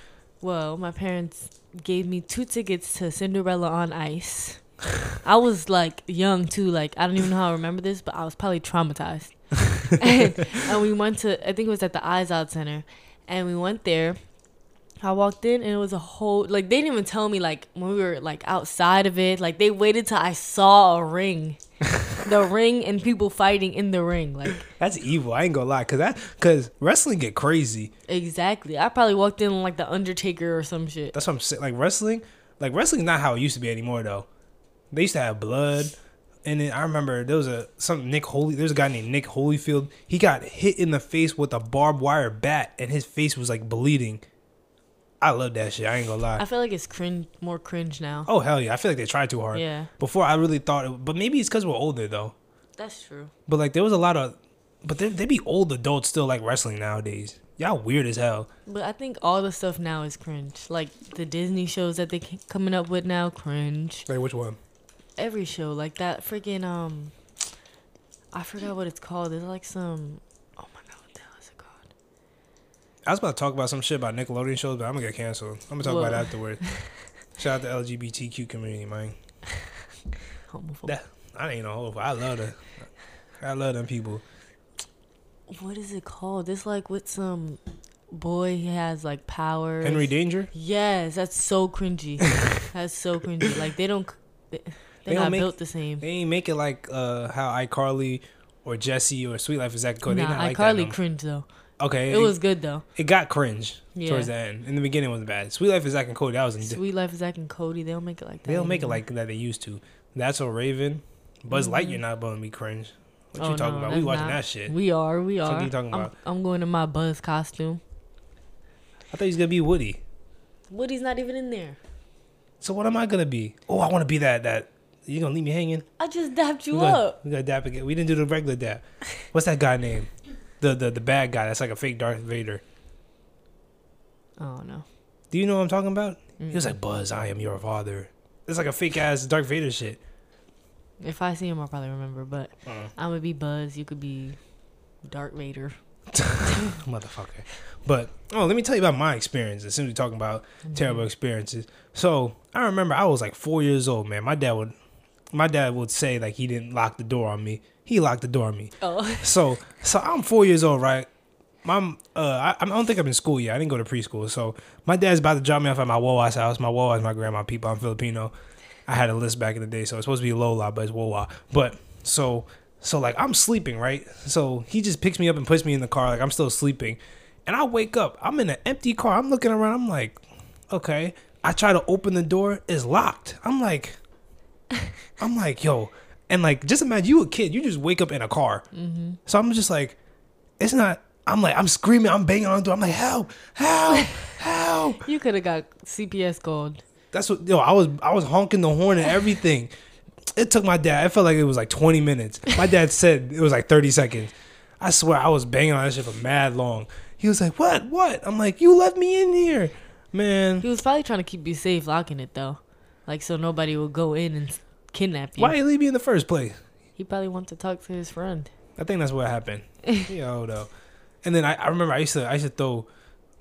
[SPEAKER 2] Well, my parents gave me two tickets to Cinderella on Ice. I was like young too, like I don't even know how I remember this, but I was probably traumatized. and, and we went to I think it was at the Izod Center. And we went there. I walked in and it was a whole like they didn't even tell me like when we were like outside of it. Like they waited till I saw a ring. The ring and people fighting in the ring. Like
[SPEAKER 1] That's evil. I ain't gonna lie. Because that, cause wrestling get crazy.
[SPEAKER 2] exactly. I probably walked in like the Undertaker or some shit.
[SPEAKER 1] That's what I'm saying. Like wrestling, like wrestling's not how it used to be anymore though. They used to have blood, and then I remember there was a some Nick Holy. There's a guy named Nick Holyfield. He got hit in the face with a barbed wire bat, and his face was like bleeding. I love that shit. I ain't gonna lie.
[SPEAKER 2] I feel like it's cringe more cringe now.
[SPEAKER 1] oh hell yeah! I feel like they tried too hard.
[SPEAKER 2] Yeah.
[SPEAKER 1] Before I really thought, it, but maybe it's because we're older though.
[SPEAKER 2] That's true.
[SPEAKER 1] But like there was a lot of, but they they be old adults still like wrestling nowadays. Y'all weird as hell.
[SPEAKER 2] But I think all the stuff now is cringe. Like the Disney shows that they c- coming up with now, cringe.
[SPEAKER 1] Like which one?
[SPEAKER 2] Every show, like that freaking um, I forgot what it's called. There's like some. Oh my god, what the hell is it called?
[SPEAKER 1] I was about to talk about some shit about Nickelodeon shows, but I'm gonna get canceled. I'm gonna talk about it
[SPEAKER 2] Whoa.
[SPEAKER 1] afterwards. Shout out to the LGBTQ community, man.
[SPEAKER 2] Homophobe.
[SPEAKER 1] That I ain't no hope. I love the, I love them people.
[SPEAKER 2] What is it called? It's like with some boy. He has like power.
[SPEAKER 1] Henry Danger.
[SPEAKER 2] Yes, that's so cringy. that's so cringy. Like they don't. They,
[SPEAKER 1] They
[SPEAKER 2] not
[SPEAKER 1] make-
[SPEAKER 2] built the same.
[SPEAKER 1] They ain't make it like uh how iCarly or Jesse or Suite Life is that good.
[SPEAKER 2] nah,
[SPEAKER 1] like
[SPEAKER 2] iCarly
[SPEAKER 1] no-
[SPEAKER 2] cringe though.
[SPEAKER 1] Okay,
[SPEAKER 2] It was good though.
[SPEAKER 1] It got cringe
[SPEAKER 2] Yeah.
[SPEAKER 1] towards the end. In the beginning, it was bad. Suite Life is Zack and Cody. That was.
[SPEAKER 2] Suite Life is Zack and Cody. They don't make it like that.
[SPEAKER 1] They don't make it like that they used to. That's a Raven. Buzz
[SPEAKER 2] Mhm.
[SPEAKER 1] Lightyear not gonna be cringe. What
[SPEAKER 2] Oh,
[SPEAKER 1] you talking
[SPEAKER 2] no,
[SPEAKER 1] about? We watching
[SPEAKER 2] not.
[SPEAKER 1] that shit.
[SPEAKER 2] We are. We
[SPEAKER 1] Fuck
[SPEAKER 2] are.
[SPEAKER 1] you talking
[SPEAKER 2] I'm,
[SPEAKER 1] about?
[SPEAKER 2] I'm going in my Buzz costume.
[SPEAKER 1] I thought he's gonna be Woody.
[SPEAKER 2] Woody's not even in there.
[SPEAKER 1] So what am I gonna be? Oh, I want to be that. That you gonna leave me hanging?
[SPEAKER 2] I just dapped you
[SPEAKER 1] we gotta,
[SPEAKER 2] up.
[SPEAKER 1] We got dap again. We didn't do the regular dap. What's that guy name? The the the bad guy. That's like a fake Darth Vader.
[SPEAKER 2] Oh no.
[SPEAKER 1] Do you know what I'm talking about? He was
[SPEAKER 2] Mm.
[SPEAKER 1] like Buzz. I am your father. It's like a fake ass Darth Vader shit.
[SPEAKER 2] If I see him, I'll probably remember. But
[SPEAKER 1] Uh,
[SPEAKER 2] I'm gonna be Buzz. You could be Darth Vader.
[SPEAKER 1] motherfucker. But oh, let me tell you about my experience. As soon as we're talking about terrible experiences, so I remember I was like four years old. Man, my dad would, my dad would say like he didn't lock the door on me. He locked the door on me.
[SPEAKER 2] Oh,
[SPEAKER 1] So so I'm four years old, right? My uh, I, I don't think I'm in school yet. I didn't go to preschool. So my dad's about to drop me off at my Wawa's house. My Wawa's my grandma people. I'm Filipino. I had a list back in the day, so it's supposed to be Lola, but it's Wawa. But so so like I'm sleeping, right? So he just picks me up and puts me in the car, like I'm still sleeping, and I wake up. I'm in an empty car. I'm looking around. I'm like, okay. I try to open the door. It's locked. I'm like, I'm like, yo, and like just imagine you a kid. You just wake up in a car. Mm-hmm. So I'm just like, it's not. I'm like, I'm screaming. I'm banging on the door. I'm like, help, help, help.
[SPEAKER 2] you could have got CPS called.
[SPEAKER 1] That's what yo. I was I was honking the horn and everything. It took my dad. It felt like it was like 20 minutes. My dad said it was like 30 seconds. I swear I was banging on that shit for mad long. He was like, "What? What?" I'm like, "You left me in here, man.
[SPEAKER 2] He was probably trying to keep you safe, locking it though, like so nobody would go in and kidnap you.
[SPEAKER 1] Why did he leave me in the first place?"
[SPEAKER 2] He probably wanted to talk to his friend.
[SPEAKER 1] I think that's what happened. Yo, though. And then I, I remember I used to I used to throw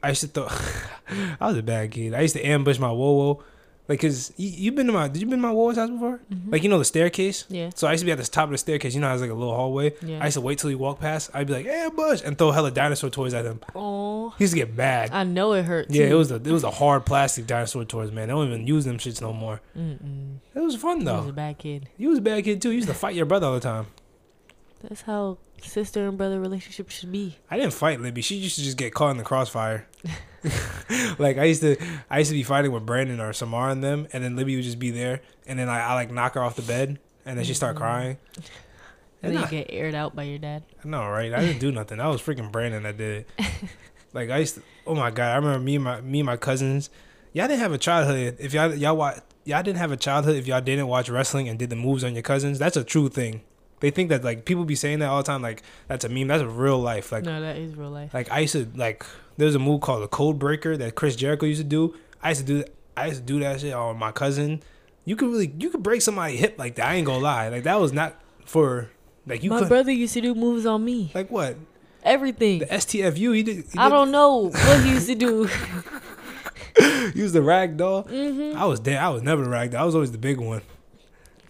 [SPEAKER 1] I used to throw I was a bad kid. I used to ambush my Wowo. Like, cause you, you been to my did you been to my Wowo's house before? Mm-hmm. Like you know the staircase?
[SPEAKER 2] Yeah.
[SPEAKER 1] So I used to be at the top of the staircase. You know, how was like a little hallway.
[SPEAKER 2] Yeah.
[SPEAKER 1] I used to wait till he walked past. I'd be like, ambush, and throw hella dinosaur toys at him.
[SPEAKER 2] Oh,
[SPEAKER 1] He used to get mad.
[SPEAKER 2] I know it hurt.
[SPEAKER 1] yeah, it was a it was a hard plastic dinosaur toys, man. They don't even use them shits no more.
[SPEAKER 2] Mm-mm.
[SPEAKER 1] It was fun though.
[SPEAKER 2] He was a bad kid.
[SPEAKER 1] You was a bad kid too. You used to fight your brother all the time.
[SPEAKER 2] That's how sister and brother relationship should be.
[SPEAKER 1] I didn't fight Libby. She used to just get caught in the crossfire. like I used to, I used to be fighting with Brandon or Samar and them, and then Libby would just be there, and then I, I like knock her off the bed, and then she start mm-hmm. crying.
[SPEAKER 2] And
[SPEAKER 1] And
[SPEAKER 2] then
[SPEAKER 1] I,
[SPEAKER 2] you get aired out by your dad.
[SPEAKER 1] Know, right? I didn't do nothing. That was freaking Brandon that did it. like I used to. Oh my god! I remember me and my me and my cousins. Y'all didn't have a childhood. If y'all y'all watch, y'all didn't have a childhood if y'all didn't watch wrestling and did the moves on your cousins. That's a true thing. They think that like people be saying that all the time. Like that's a meme. That's a real life. Like
[SPEAKER 2] no, that is real life.
[SPEAKER 1] Like I used to like there's a move called the Code Breaker that Chris Jericho used to do. I used to do I used to do that shit on my cousin. You could really you could break somebody's hip like that. I ain't gonna lie. Like that was not for like you
[SPEAKER 2] My brother used to do moves on me.
[SPEAKER 1] like what
[SPEAKER 2] Everything.
[SPEAKER 1] the STFU. He did. He
[SPEAKER 2] I
[SPEAKER 1] did-
[SPEAKER 2] don't know what he used to do.
[SPEAKER 1] use the rag doll.
[SPEAKER 2] hmm
[SPEAKER 1] I was dead. I was never the rag doll. I was always the big one.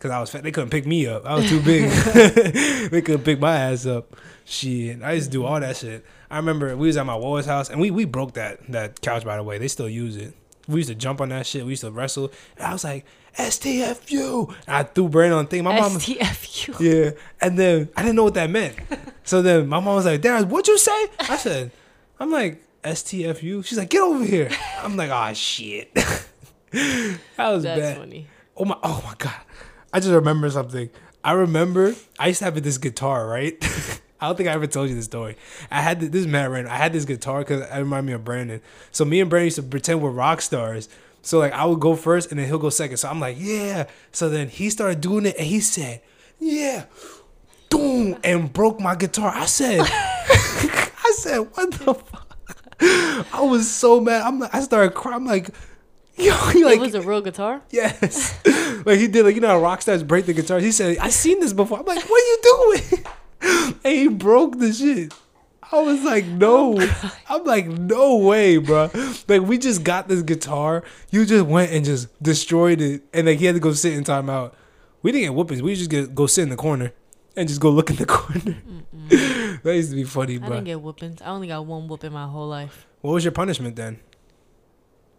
[SPEAKER 1] Cause I was fat. They couldn't pick me up. I was too big. they couldn't pick my ass up. Shit. I used to do all that shit. I remember we was at my Wallace house and we we broke that that couch by the way. They still use it. We used to jump on that shit. We used to wrestle. And I was like, STFU. And I threw brain on thing. My mom
[SPEAKER 2] STFU.
[SPEAKER 1] Yeah. And then I didn't know what that meant. So then my mom was like, Dad, what'd you say? I said, I'm like, STFU. She's like, get over here. I'm like, oh shit. that was
[SPEAKER 2] That's
[SPEAKER 1] bad.
[SPEAKER 2] funny.
[SPEAKER 1] Oh my oh my god. I just remember something. I remember I used to have this guitar, right? I don't think I ever told you this story. I had this, this is mad random. I had this guitar because it reminded me of Brandon. So me and Brandon used to pretend we're rock stars. So like I would go first and then he'll go second. So I'm like, yeah. So then he started doing it and he said, yeah, boom, and broke my guitar. I said, I said, what the fuck? I was so mad. I'm like, I started crying. I'm like, yo, he like
[SPEAKER 2] it was a real guitar.
[SPEAKER 1] Yes. like he did like you know how rock stars break the guitars. He said, I seen this before. I'm like, what are you doing? and he broke the shit. I was like, no. Oh I'm like, no way, bro. Like we just got this guitar. You just went and just destroyed it. And like he had to go sit in timeout. We didn't get whoopings. We just get go sit in the corner and just go look in the corner. that used to be funny,
[SPEAKER 2] I didn't get whoopings. I only got one whooping my whole life.
[SPEAKER 1] What was your punishment then?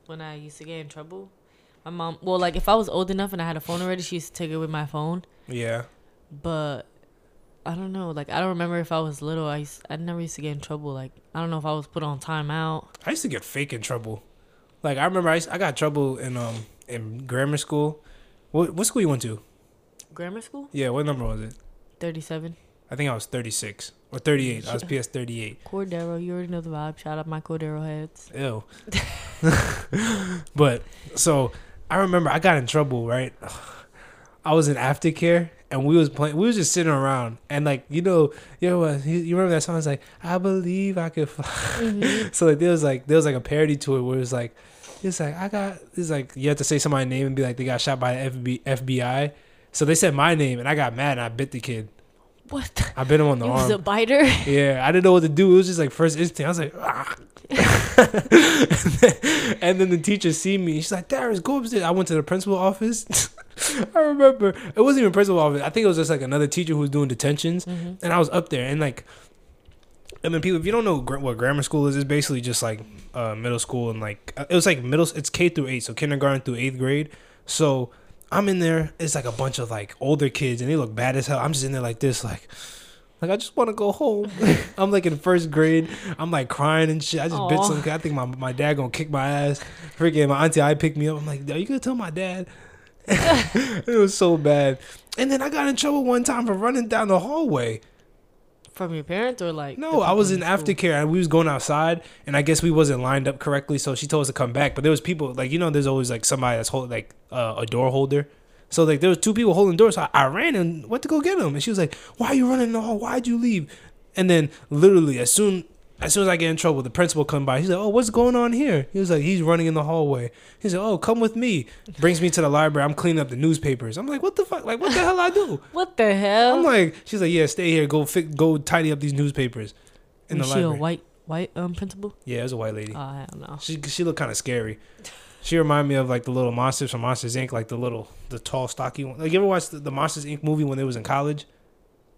[SPEAKER 2] When I used to get in trouble, my mom. Well, like if I was old enough and I had a phone already, she used to take it with my phone.
[SPEAKER 1] Yeah.
[SPEAKER 2] But I don't know. Like I don't remember if I was little. I used, I never used to get in trouble. Like I don't know if I was put on timeout.
[SPEAKER 1] I used to get fake in trouble. Like I remember I, used, I got trouble in um in grammar school. What what school you went to?
[SPEAKER 2] Grammar school,
[SPEAKER 1] Yeah, what number was it?
[SPEAKER 2] thirty-seven.
[SPEAKER 1] I think I was 36 or 38. I was PS 38.
[SPEAKER 2] Cordero, you already know the vibe. Shout out my Cordero heads.
[SPEAKER 1] Ew. but so I remember I got in trouble, right? I was in aftercare and we was playing we was just sitting around and like you know you know what you remember that song it's like I believe I could fly. Mm-hmm. so like there was like there was like a parody to it where it was like it's like I got it's like you have to say somebody's name and be like they got shot by the FB, FBI. So they said my name and I got mad and I bit the kid.
[SPEAKER 2] What? The?
[SPEAKER 1] I bit him on the
[SPEAKER 2] He
[SPEAKER 1] arm.
[SPEAKER 2] was a biter.
[SPEAKER 1] Yeah, I didn't know what to do. It was just like first instinct. I was like, ah. and, then, and then the teacher see me. She's like, Darius, go upstairs. I went to the principal office. I remember it wasn't even principal office. I think it was just like another teacher who was doing detentions,
[SPEAKER 2] Mhm.
[SPEAKER 1] and I was up there and like. And then people, if you don't know what grammar school is, it's basically just like uh, middle school and like uh, it was like middle. It's K through eight, so kindergarten through eighth grade. So I'm in there. It's like a bunch of like older kids, and they look bad as hell. I'm just in there like this, like, like I just want to go home. I'm like in first grade. I'm like crying and shit. I just bit some. I think my my dad gonna kick my ass. Freaking my auntie I picked me up. I'm like, are you gonna tell my dad? it was so bad. And then I got in trouble one time for running down the hallway.
[SPEAKER 2] From your parents or like?
[SPEAKER 1] No, I was in
[SPEAKER 2] school?
[SPEAKER 1] aftercare and we was going outside and I guess we wasn't lined up correctly, so she told us to come back. But there was people like you know, there's always like somebody that's hold like uh, a door holder. So like there was two people holding doors. So I, I ran and went to go get them, and she was like, "Why are you running in the hall? Why'd you leave?" And then literally as soon as soon as I get in trouble, the principal come by. He's like, "Oh, what's going on here?" He was like, "He's running in the hallway." He's like, "Oh, come with me." Brings me to the library. I'm cleaning up the newspapers. I'm like, "What the fuck? Like, what the hell I do?"
[SPEAKER 2] What the hell?
[SPEAKER 1] I'm like, she's like, "Yeah, stay here. Go fi- go tidy up these newspapers." In the
[SPEAKER 2] was she
[SPEAKER 1] library.
[SPEAKER 2] a white white um principal?
[SPEAKER 1] Yeah, it was a white lady.
[SPEAKER 2] Oh hell no.
[SPEAKER 1] She she looked kind of scary. She reminded me of like the little monsters from Monsters Inc. Like the little the tall stocky one. Like you ever watched the, the Monsters Inc. movie when they was in college?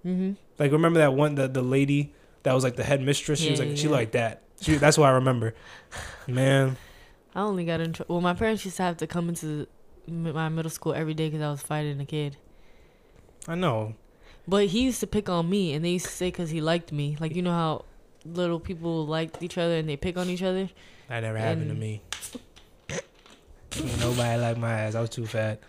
[SPEAKER 2] Mm-hmm.
[SPEAKER 1] Like remember that one the the lady that was like the head mistress. She was like
[SPEAKER 2] yeah,
[SPEAKER 1] she liked that. She that's what I remember. Man,
[SPEAKER 2] I only got in trouble. Well, my parents used to have to come into my middle school every day because I was fighting a kid.
[SPEAKER 1] I know.
[SPEAKER 2] But he used to pick on me, and they used to say because he liked me. Like you know how little people liked each other and they pick on each other.
[SPEAKER 1] That never happened to me. Nobody liked my ass. I was too fat.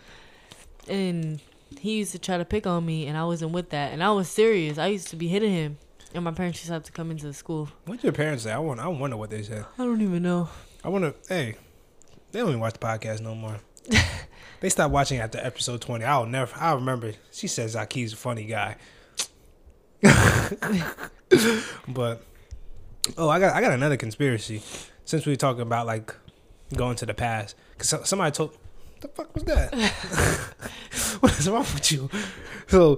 [SPEAKER 2] And he used to try to pick on me, and I wasn't with that. And I was serious. I used to be hitting him, and my parents to have to come into the school.
[SPEAKER 1] What did your parents say? I want. I wonder what they said.
[SPEAKER 2] I don't even know.
[SPEAKER 1] I want to. Hey, they don't even watch the podcast no more. they stopped watching after episode twenty. I'll never. I remember. She says Zaki's a funny guy. but oh, I got I got another conspiracy. Since we were talking about like going to the past, because somebody told. The fuck was that? what is wrong with you? So,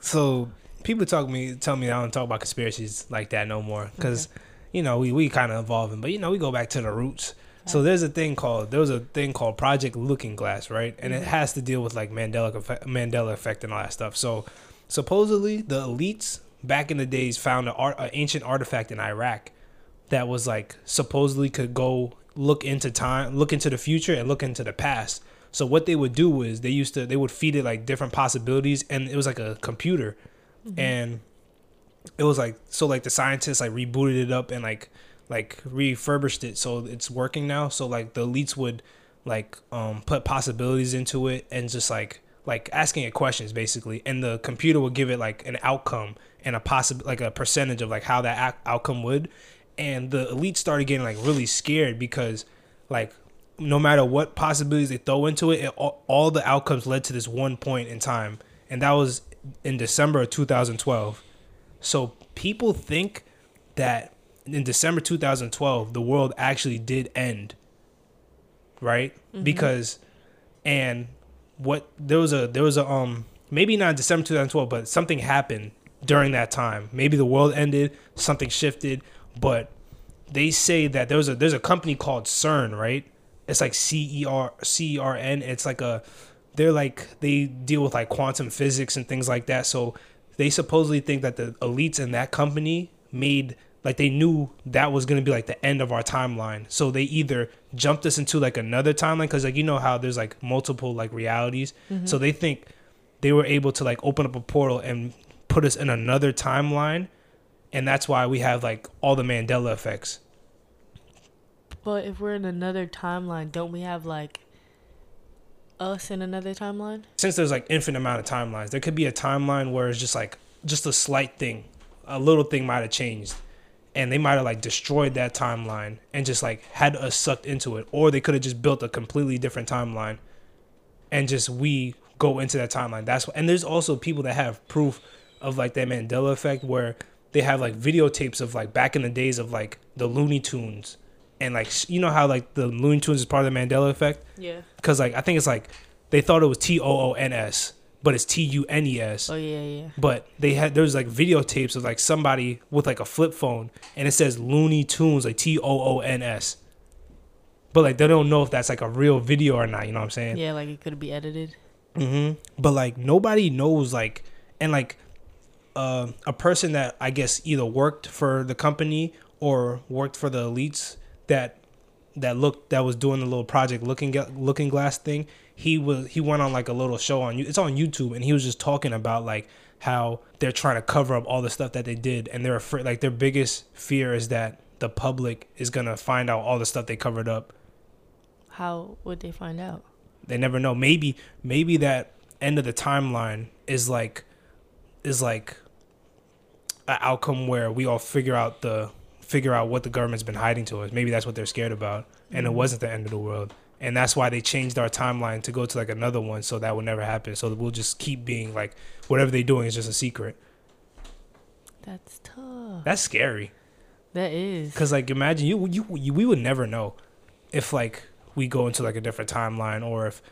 [SPEAKER 1] so people talk me tell me I don't talk about conspiracies like that no more because you know we we kind of evolving, but you know we go back to the roots. So there's a thing called there was a thing called Project Looking Glass, right? And it mm-hmm. has to deal with like Mandela effect, Mandela effect and all that stuff. So supposedly the elites back in the days found an art, an ancient artifact in Iraq that was like supposedly could go look into time, look into the future, and look into the past. So what they would do is they used to they would feed it like different possibilities, and it was like a computer, and it was like so like the scientists like rebooted it up and like like refurbished it so it's working now. So like the elites would like um put possibilities into it and just like like asking it questions basically, and the computer would give it like an outcome and a possible like a percentage of like how that ac- outcome would, and the elites started getting like really scared because like no matter what possibilities they throw into it, it all, all the outcomes led to this one point in time, and that was in December of 2012. So people think that in December 2012 the world actually did end. Right? Because and what there was a there was a um maybe not December 2012 but something happened during that time. Maybe the world ended, something shifted, but they say that there's a there's a company called CERN, right? It's like C E R C E R N. It's like a they're like they deal with like quantum physics and things like that. So they supposedly think that the elites in that company made like they knew that was going to be like the end of our timeline. So they either jumped us into like another timeline cuz like you know how there's like multiple like realities. Mm-hmm. So they think they were able to like open up a portal and put us in another timeline and that's why we have like all the Mandela effects.
[SPEAKER 2] But if we're in another timeline, don't we have like us in another timeline?
[SPEAKER 1] since there's like infinite amount of timelines, there could be a timeline where it's just like just a slight thing, a little thing might have changed, and they might have like destroyed that timeline and just like had us sucked into it, or they could have just built a completely different timeline, and just we go into that timeline. That's what, and there's also people that have proof of like that Mandela effect where they have like videotapes of like back in the days of like the Looney Tunes. And like you know how like the Looney Tunes is part of the Mandela effect,
[SPEAKER 2] Yeah.
[SPEAKER 1] because like I think it's like they thought it was T O O N S, but it's T U N E S.
[SPEAKER 2] Oh yeah, yeah.
[SPEAKER 1] But they had there's like videotapes of like somebody with like a flip phone and it says Looney Tunes like T O O N S. But like they don't know if that's like a real video or not. You know what I'm saying?
[SPEAKER 2] Yeah, like it could be edited.
[SPEAKER 1] hmm But like nobody knows like and like uh, a person that I guess either worked for the company or worked for the elites that that looked that was doing the little project looking looking glass thing. He was he went on like a little show on you. It's on YouTube and he was just talking about like how they're trying to cover up all the stuff that they did and they're afraid like their biggest fear is that the public is gonna find out all the stuff they covered up
[SPEAKER 2] How would they find out?
[SPEAKER 1] they never know maybe maybe that end of the timeline is like is like an outcome where we all figure out the figure out what the government's been hiding to us maybe that's what they're scared about and it
[SPEAKER 2] Mhm.
[SPEAKER 1] wasn't the end of the world and that's why they changed our timeline to go to like another one so that would never happen so we'll just keep being like whatever they're doing is just a secret
[SPEAKER 2] That's tough.
[SPEAKER 1] that's scary
[SPEAKER 2] That is.
[SPEAKER 1] Cause like imagine you, you you we would never know if like we go into like a different timeline or if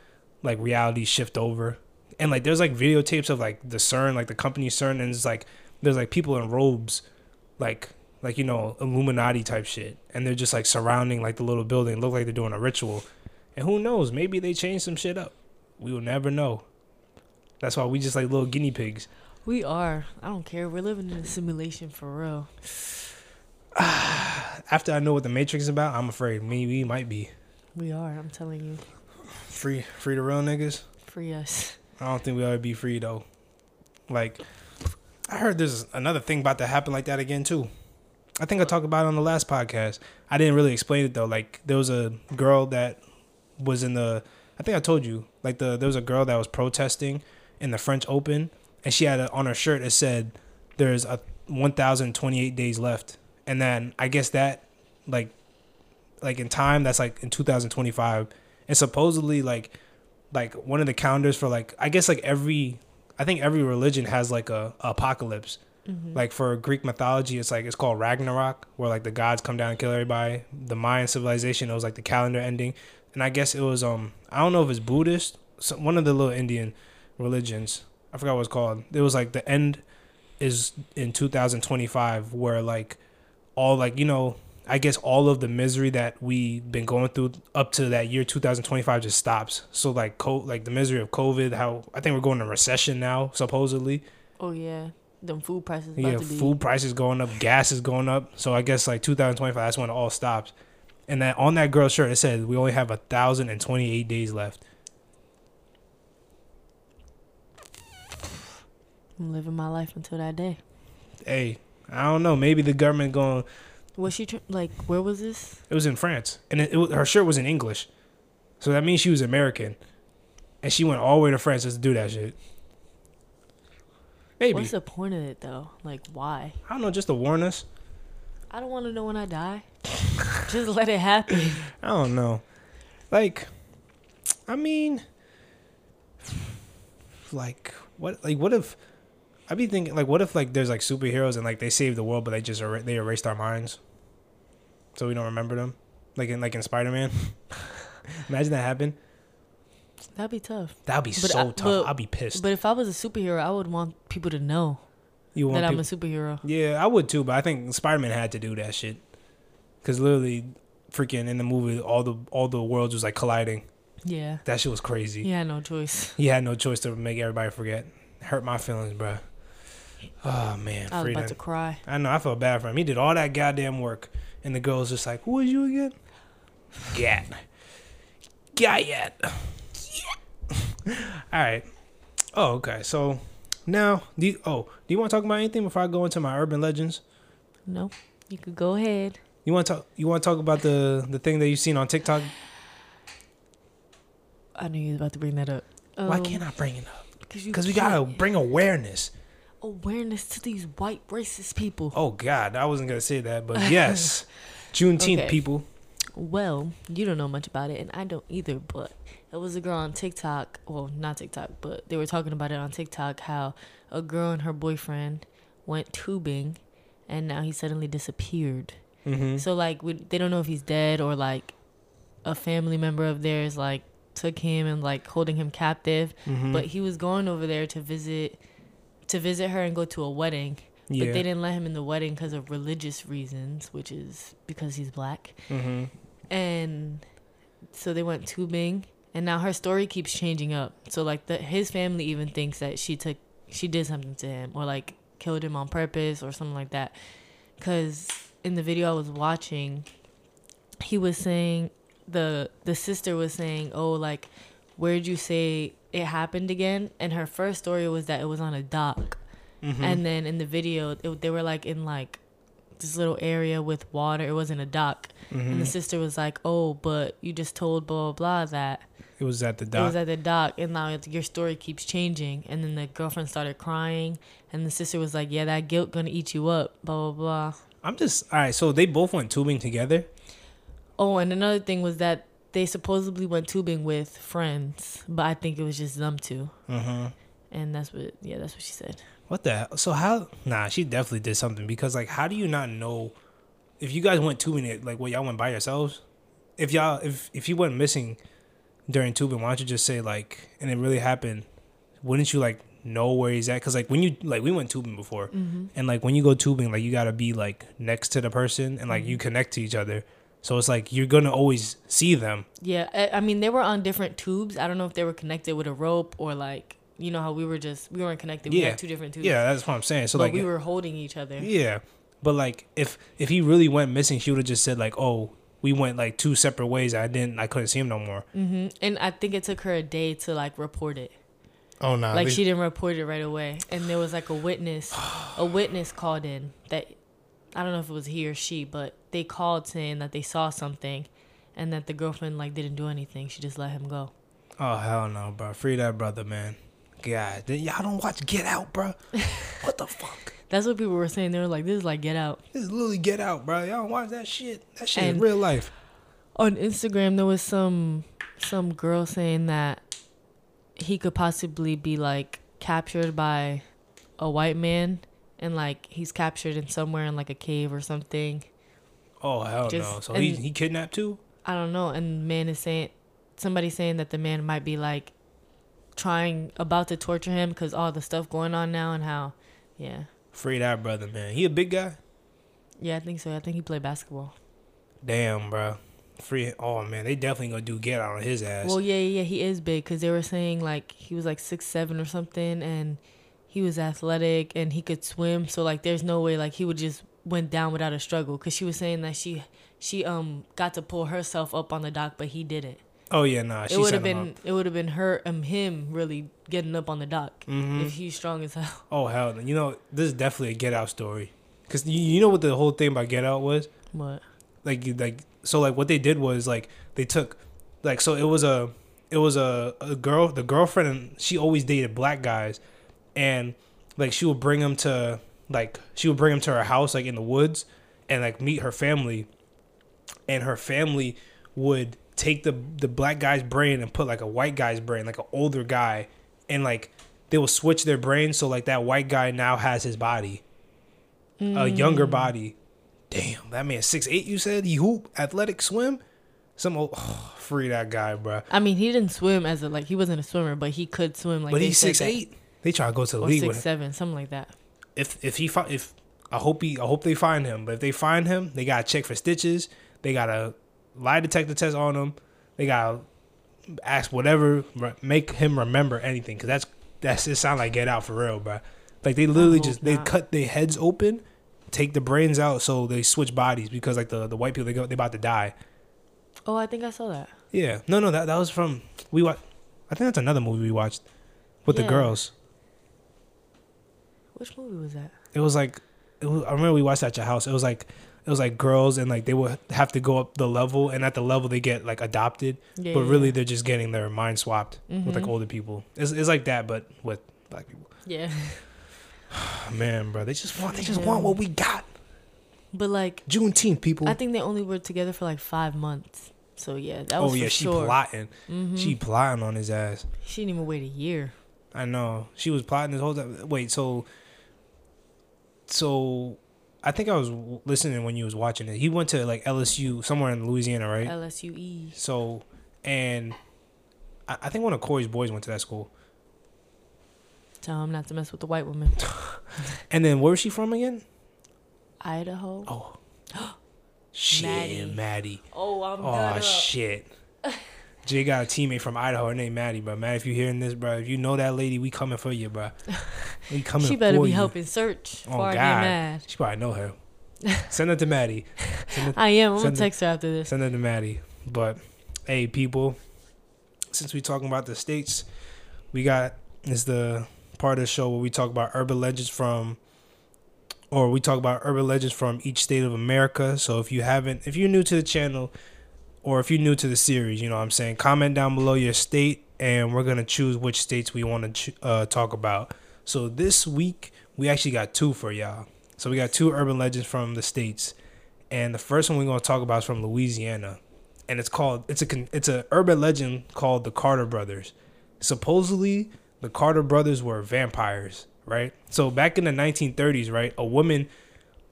[SPEAKER 1] like reality shift over. And like there's like videotapes of like the CERN, like the company CERN, and it's like there's like people in robes, like like you know Illuminati type shit, and they're just like surrounding like the little building, look like they're doing a ritual. And who knows? Maybe they changed some shit up. We will never know. That's why we just like little guinea pigs.
[SPEAKER 2] We are. I don't care. We're living in a simulation for real.
[SPEAKER 1] After I know what the Matrix is about, I'm afraid me we might be
[SPEAKER 2] We are. I'm telling you.
[SPEAKER 1] free free to real niggas.
[SPEAKER 2] Free us.
[SPEAKER 1] I don't think we ought to be free though. Like, I heard there's another thing about to happen like that again too. I think I talked about it on the last podcast. I didn't really explain it though. Like, there was a girl that was in the. I think I told you. Like the there was a girl that was protesting in the French Open, and she had a, on her shirt it said, "There's a 1,028 days left," and then I guess that, like, like in time that's like in 2025, and supposedly like like one of the calendars for like I guess like every I think every religion has like a, a apocalypse.
[SPEAKER 2] Mm-hmm.
[SPEAKER 1] Like for Greek mythology, it's like it's called Ragnarok, where like the gods come down and kill everybody. The Mayan civilization, it was like the calendar ending, and I guess it was um I don't know if it's Buddhist, some, one of the little Indian religions. I forgot what it's called. It was like the end is in 2025, where like all like you know I guess all of the misery that we've been going through up to that year 2025 just stops. So like co- like the misery of COVID, how I think we're going to recession now supposedly.
[SPEAKER 2] Oh yeah. Them food prices about
[SPEAKER 1] Yeah,
[SPEAKER 2] to be.
[SPEAKER 1] food prices going up, gas is going up. So I guess like 2025, that's when it all stops. And that on that girl's shirt, it said we only have a thousand and twenty eight days left.
[SPEAKER 2] I'm living my life until that day.
[SPEAKER 1] Hey, I don't know. Maybe the government going.
[SPEAKER 2] Was she tr- like? Where was this?
[SPEAKER 1] It was in France, and it, it was, her shirt was in English, so that means she was American, and she went all the way to France just to do that shit. Maybe
[SPEAKER 2] What's the point of it though? Like, why?
[SPEAKER 1] I don't know, just to warn us.
[SPEAKER 2] I don't want to know when I die. Just let it happen.
[SPEAKER 1] I don't know. Like, I mean, like what? Like what if? I'd be thinking like, what if like there's like superheroes and like they saved the world, but they just er- they erased our minds, so we don't remember them, like in like in Spider Man. Imagine that happened.
[SPEAKER 2] That'd be tough.
[SPEAKER 1] That'd be
[SPEAKER 2] But
[SPEAKER 1] so
[SPEAKER 2] I-
[SPEAKER 1] tough.
[SPEAKER 2] but-
[SPEAKER 1] I'd be pissed.
[SPEAKER 2] But if I was a superhero, I would want people to know
[SPEAKER 1] you
[SPEAKER 2] that I'm a superhero.
[SPEAKER 1] Yeah, I would too, but I think Spider Man had to do that shit, because literally, freaking in the movie, all the all the worlds was like colliding.
[SPEAKER 2] Yeah.
[SPEAKER 1] That shit was crazy.
[SPEAKER 2] He had no choice.
[SPEAKER 1] He had no choice to make everybody forget. Hurt my feelings, bro. Oh man,
[SPEAKER 2] I was
[SPEAKER 1] freedom.
[SPEAKER 2] about to cry.
[SPEAKER 1] I know. I felt bad for him. He did all that goddamn work, and the girl was just like, "Who is you again?" Gat. Gat. All right. Oh, okay. So now, do you, oh, do you want to talk about anything before I go into my urban legends?
[SPEAKER 2] No, you could go ahead.
[SPEAKER 1] You want to talk? You want to talk about the the thing that you've seen on TikTok?
[SPEAKER 2] I knew you was about to bring that up.
[SPEAKER 1] Why um, can't I bring it up?
[SPEAKER 2] Because
[SPEAKER 1] Because we gotta bring awareness.
[SPEAKER 2] awareness to these white racist people.
[SPEAKER 1] Oh God, I wasn't gonna say that, but yes, Juneteenth
[SPEAKER 2] Okay.
[SPEAKER 1] people.
[SPEAKER 2] Well, you don't know much about it, and I don't either. But it was a girl on TikTok. Well, not TikTok, but they were talking about it on TikTok. How a girl and her boyfriend went tubing, and now he suddenly disappeared.
[SPEAKER 1] Mm-hmm.
[SPEAKER 2] So like, we, they don't know if he's dead or like a family member of theirs like took him and like holding him captive.
[SPEAKER 1] Mhm.
[SPEAKER 2] But he was going over there to visit, to visit her and go to a wedding.
[SPEAKER 1] yeah.
[SPEAKER 2] But they didn't let him in the wedding because of religious reasons, which is because he's black.
[SPEAKER 1] hmm
[SPEAKER 2] And so they went tubing, and now her story keeps changing up. So like the his family even thinks that she took she did something to him or like killed him on purpose or something like that. Cuz in the video I was watching, he was saying the the sister was saying, "Oh, like where'd you say it happened again?" And her first story was that it was on a dock.
[SPEAKER 1] hmm
[SPEAKER 2] And then in the video, it, they were like in like this little area with water. It wasn't a dock. And
[SPEAKER 1] hmm
[SPEAKER 2] the sister was like, "Oh, but you just told blah blah blah that
[SPEAKER 1] it was at the dock.
[SPEAKER 2] it was at the dock, and now it's, your story keeps changing." And then the girlfriend started crying, and the sister was like, "Yeah, that guilt gonna eat you up." Blah blah blah.
[SPEAKER 1] I'm just all right. So they both went tubing together.
[SPEAKER 2] Oh, and another thing was that they supposedly went tubing with friends, but I think it was just them two,
[SPEAKER 1] hmm
[SPEAKER 2] and that's what yeah, that's what she said.
[SPEAKER 1] What the hell? So how? Nah, she definitely did something because like, how do you not know if you guys went tubing it? Like, what y'all went by yourselves? If y'all, if if you went missing during tubing, why don't you just say like, and it really happened? Wouldn't you like know where he's at? Because like when you like we went tubing before,
[SPEAKER 2] Mm-hmm.
[SPEAKER 1] and like when you go tubing, like you gotta be like next to the person and like you connect to each other. So it's like you're gonna always see them.
[SPEAKER 2] Yeah, I, I mean they were on different tubes. I don't know if they were connected with a rope or like you know how we were just we weren't connected. We
[SPEAKER 1] Yeah.
[SPEAKER 2] had two different tubes.
[SPEAKER 1] Yeah, that's what I'm saying. So
[SPEAKER 2] but
[SPEAKER 1] like,
[SPEAKER 2] we were holding each other.
[SPEAKER 1] yeah, but like if if he really went missing, she would have just said like, oh, we went like two separate ways. I didn't, I couldn't see him no more.
[SPEAKER 2] hmm And I think it took her a day to like report it.
[SPEAKER 1] Oh no,
[SPEAKER 2] like she didn't report it right away. And there was like a witness, a witness called in that I don't know if it was he or she, but they called saying that they saw something, and that the girlfriend like didn't do anything. She just let him go.
[SPEAKER 1] Oh hell no, bro! Free that brother, man. God, then y'all don't watch Get Out, bro. what the fuck?
[SPEAKER 2] That's what people were saying. They were like, "This is like Get Out."
[SPEAKER 1] This is literally Get Out, bro. Y'all don't watch that shit. That shit
[SPEAKER 2] And-
[SPEAKER 1] is real life.
[SPEAKER 2] on Instagram there was some some girl saying that he could possibly be like captured by a white man and like he's captured in somewhere in like a cave or something.
[SPEAKER 1] Oh hell
[SPEAKER 2] Just-
[SPEAKER 1] no! So he he kidnapped too?
[SPEAKER 2] I don't know. And man is saying somebody saying that the man might be like trying about to torture him because all the stuff going on now and how yeah
[SPEAKER 1] Free that brother, man. He a big guy.
[SPEAKER 2] yeah I think so. I think he played basketball.
[SPEAKER 1] Damn, bro. Free. Oh man, they definitely gonna do Get Out on his ass.
[SPEAKER 2] Well, yeah, yeah, he is big because they were saying like he was like six seven or something, and he was athletic and he could swim. So like, there's no way like he would just went down without a struggle. Because she was saying that she she um got to pull herself up on the dock, but he didn't.
[SPEAKER 1] Oh yeah, nah. She
[SPEAKER 2] it would have been it would have been her um him really getting up on the dock
[SPEAKER 1] Mhm.
[SPEAKER 2] if he's strong as hell.
[SPEAKER 1] Oh hell, no. you know this is definitely a Get Out story. Cause you, you know what the whole thing about Get Out was?
[SPEAKER 2] But
[SPEAKER 1] Like like so like what they did was like they took like so it was a it was a, a girl the girlfriend and she always dated black guys and like she would bring him to like she would bring him to her house like in the woods and like meet her family and her family would take the the black guy's brain and put like a white guy's brain like an older guy and like they will switch their brains so like that white guy now has his body a mm. younger body damn that man six eight you said he hoop athletic swim some old oh, free that guy bro
[SPEAKER 2] I mean, he didn't swim as a like he wasn't a swimmer, but he could swim like.
[SPEAKER 1] but he's six
[SPEAKER 2] that-
[SPEAKER 1] eight they try to go to the
[SPEAKER 2] or
[SPEAKER 1] league
[SPEAKER 2] six
[SPEAKER 1] with him.
[SPEAKER 2] seven, something like that.
[SPEAKER 1] if if he if I hope he I hope they find him. But if they find him, they gotta check for stitches. They gotta lie detector test on him. They gotta ask whatever make him remember anything because that's that's it. Sound like Get Out for real, bro. Like they literally just they cut their heads open, take the brains out, so they switch bodies because like the the white people they go they about to die.
[SPEAKER 2] Oh, I think I saw that.
[SPEAKER 1] Yeah, no, no, that that was from we watched. I think that's another movie we watched with the girls.
[SPEAKER 2] Which movie was that?
[SPEAKER 1] it was like it was, I remember we watched at your house. It was like it was like girls and like they would have to go up the level and at the level they get like adopted,
[SPEAKER 2] Yeah,
[SPEAKER 1] but really
[SPEAKER 2] yeah.
[SPEAKER 1] they're just getting their mind swapped with like
[SPEAKER 2] Mhm.
[SPEAKER 1] older people. It's it's like that but with black people.
[SPEAKER 2] Yeah,
[SPEAKER 1] Man, bro, they just want they just
[SPEAKER 2] Yeah.
[SPEAKER 1] want what we got.
[SPEAKER 2] but like
[SPEAKER 1] Juneteenth people.
[SPEAKER 2] I think they only were together for like five months. So yeah, that was
[SPEAKER 1] oh yeah, she
[SPEAKER 2] sure.
[SPEAKER 1] plotting.
[SPEAKER 2] Mhm.
[SPEAKER 1] She plotting on his ass.
[SPEAKER 2] She didn't even wait a year.
[SPEAKER 1] I know. She was plotting this whole time. Wait, so so I think I was listening when you was watching it. He went to like LSU somewhere in Louisiana, right?
[SPEAKER 2] LSUE.
[SPEAKER 1] So, and I, I think one of Corey's boys went to that school.
[SPEAKER 2] Tell him not to mess with the white woman.
[SPEAKER 1] And then where was she from again?
[SPEAKER 2] Idaho.
[SPEAKER 1] Oh, shit,
[SPEAKER 2] Maddie.
[SPEAKER 1] Maddie.
[SPEAKER 2] Oh, I'm
[SPEAKER 1] Oh shit. Jay got a teammate from Idaho. Her name Maddie, bro. Maddie, if you're hearing this, bro, if you know that lady, we coming for you, bro. Coming.
[SPEAKER 2] She better be
[SPEAKER 1] you.
[SPEAKER 2] helping search
[SPEAKER 1] Oh God,
[SPEAKER 2] mad.
[SPEAKER 1] she probably know her. Send her to Maddie. Her,
[SPEAKER 2] I am. I'm gonna text her after this.
[SPEAKER 1] send her to Maddie. But hey, people, since we talking about the states, we got is the part of the show where we talk about urban legends from or we talk about urban legends from each state of America. So if you haven't if you're new to the channel or if you're new to the series, you know what I'm saying, comment down below your state and we're going to choose which states we want to ch- uh, talk about. So this week we actually got two for y'all. So we got two urban legends from the states. And the first one we're going to talk about is from Louisiana. And it's called it's a it's a urban legend called the Carter brothers. Supposedly the Carter brothers were vampires, right? So back in the 1930s, right, a woman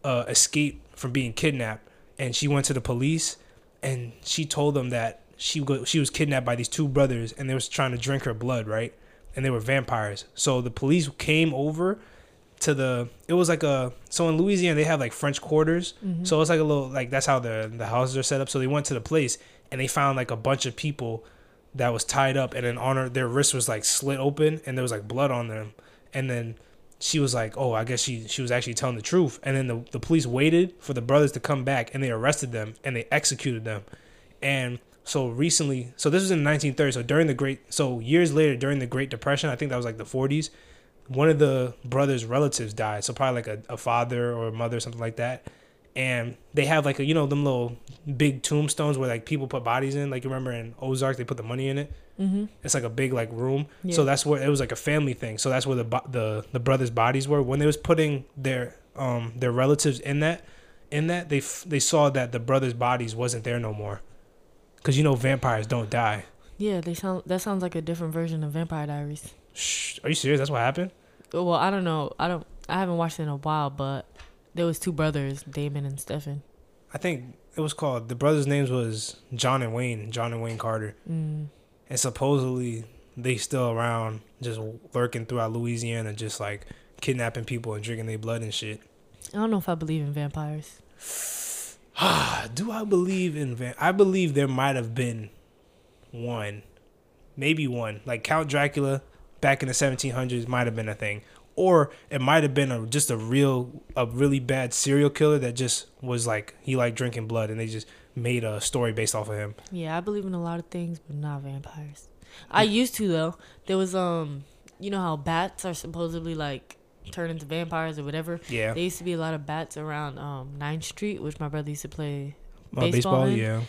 [SPEAKER 1] uh, escaped from being kidnapped, and she went to the police, and she told them that she she was kidnapped by these two brothers, and they was trying to drink her blood, right? And they were vampires. So the police came over to the. It was like a. So in Louisiana, they have like French quarters.
[SPEAKER 2] Mm-hmm.
[SPEAKER 1] So it's like a little like that's how the the houses are set up. So they went to the place and they found like a bunch of people that was tied up, and then on her their wrist was like slit open, and there was like blood on them, and then she was like, "Oh, I guess she she was actually telling the truth." And then the the police waited for the brothers to come back, and they arrested them and they executed them. And so recently, so this was in the 1930s. So during the Great, so years later during the Great Depression, I think that was like the 40s. One of the brothers' relatives died, so probably like a, a father or a mother, or something like that. And they have like a you know them little big tombstones where like people put bodies in. Like you remember in Ozark, they put the money in it.
[SPEAKER 2] Mm-hmm.
[SPEAKER 1] It's like a big like room.
[SPEAKER 2] Yeah.
[SPEAKER 1] So that's where it was like a family thing. So that's where the the the brothers' bodies were when they was putting their um their relatives in that in that they f- they saw that the brothers' bodies wasn't there no more. Cuz you know vampires don't die.
[SPEAKER 2] Yeah, they sound. That sounds like a different version of Vampire Diaries.
[SPEAKER 1] Shh, are you serious? That's what happened?
[SPEAKER 2] Well, I don't know. I don't. I haven't watched it in a while, but there was two brothers, Damon and Stefan.
[SPEAKER 1] I think it was called the brothers' names was John and Wayne, John and Wayne Carter.
[SPEAKER 2] Mm.
[SPEAKER 1] And supposedly they still around just lurking throughout Louisiana just like kidnapping people and drinking their blood and shit.
[SPEAKER 2] I don't know if I believe in vampires.
[SPEAKER 1] Do I believe in van? I believe there might have been one, maybe one. Like Count Dracula back in the 1700s might have been a thing, or it might have been a just a real, a really bad serial killer that just was like he liked drinking blood, and they just made a story based off of him.
[SPEAKER 2] Yeah, I believe in a lot of things, but not vampires. I used to though. There was um, you know how bats are supposedly like turn into vampires or whatever.
[SPEAKER 1] Yeah,
[SPEAKER 2] There used to be a lot of bats around um 9th Street, which my brother used to play.
[SPEAKER 1] Uh,
[SPEAKER 2] baseball
[SPEAKER 1] baseball.
[SPEAKER 2] in?
[SPEAKER 1] Yeah,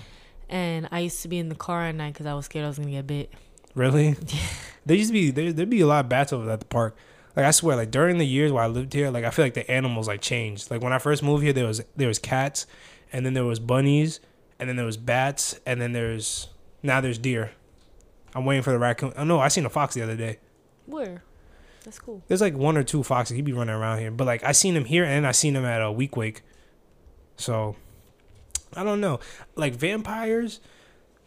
[SPEAKER 2] And I used to be in the car at night because I was scared I was gonna get bit.
[SPEAKER 1] really. Yeah. there used to be there. There'd be a lot of bats over at the park. Like I swear, like during the years while I lived here, like I feel like the animals like changed. Like when I first moved here, there was there was cats, and then there was bunnies, and then there was bats, and then there's now there's deer. I'm waiting for the raccoon. Oh no, I seen a fox the other day.
[SPEAKER 2] Where? That's cool.
[SPEAKER 1] There's like one or two foxes. He'd be running around here, but like I seen him here, and I seen him at a week wake. So I don't know. Like vampires,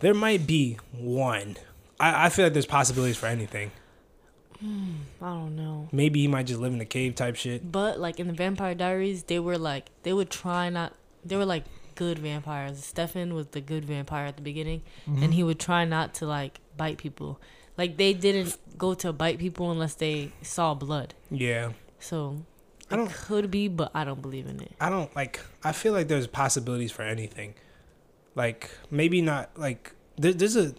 [SPEAKER 1] there might be one. I, I feel like there's possibilities for anything.
[SPEAKER 2] I don't know.
[SPEAKER 1] Maybe he might just live in a cave type shit.
[SPEAKER 2] But like in the Vampire Diaries, they were like they would try not. They were like good vampires. Stefan was the good vampire at the beginning,
[SPEAKER 1] Mm-hmm.
[SPEAKER 2] and he would try not to like bite people. Like they didn't go to bite people unless they saw blood.
[SPEAKER 1] Yeah.
[SPEAKER 2] So
[SPEAKER 1] I
[SPEAKER 2] it
[SPEAKER 1] don't-
[SPEAKER 2] could be, but I don't believe in it.
[SPEAKER 1] I don't like. I feel like there's possibilities for anything. Like maybe not like there, there's a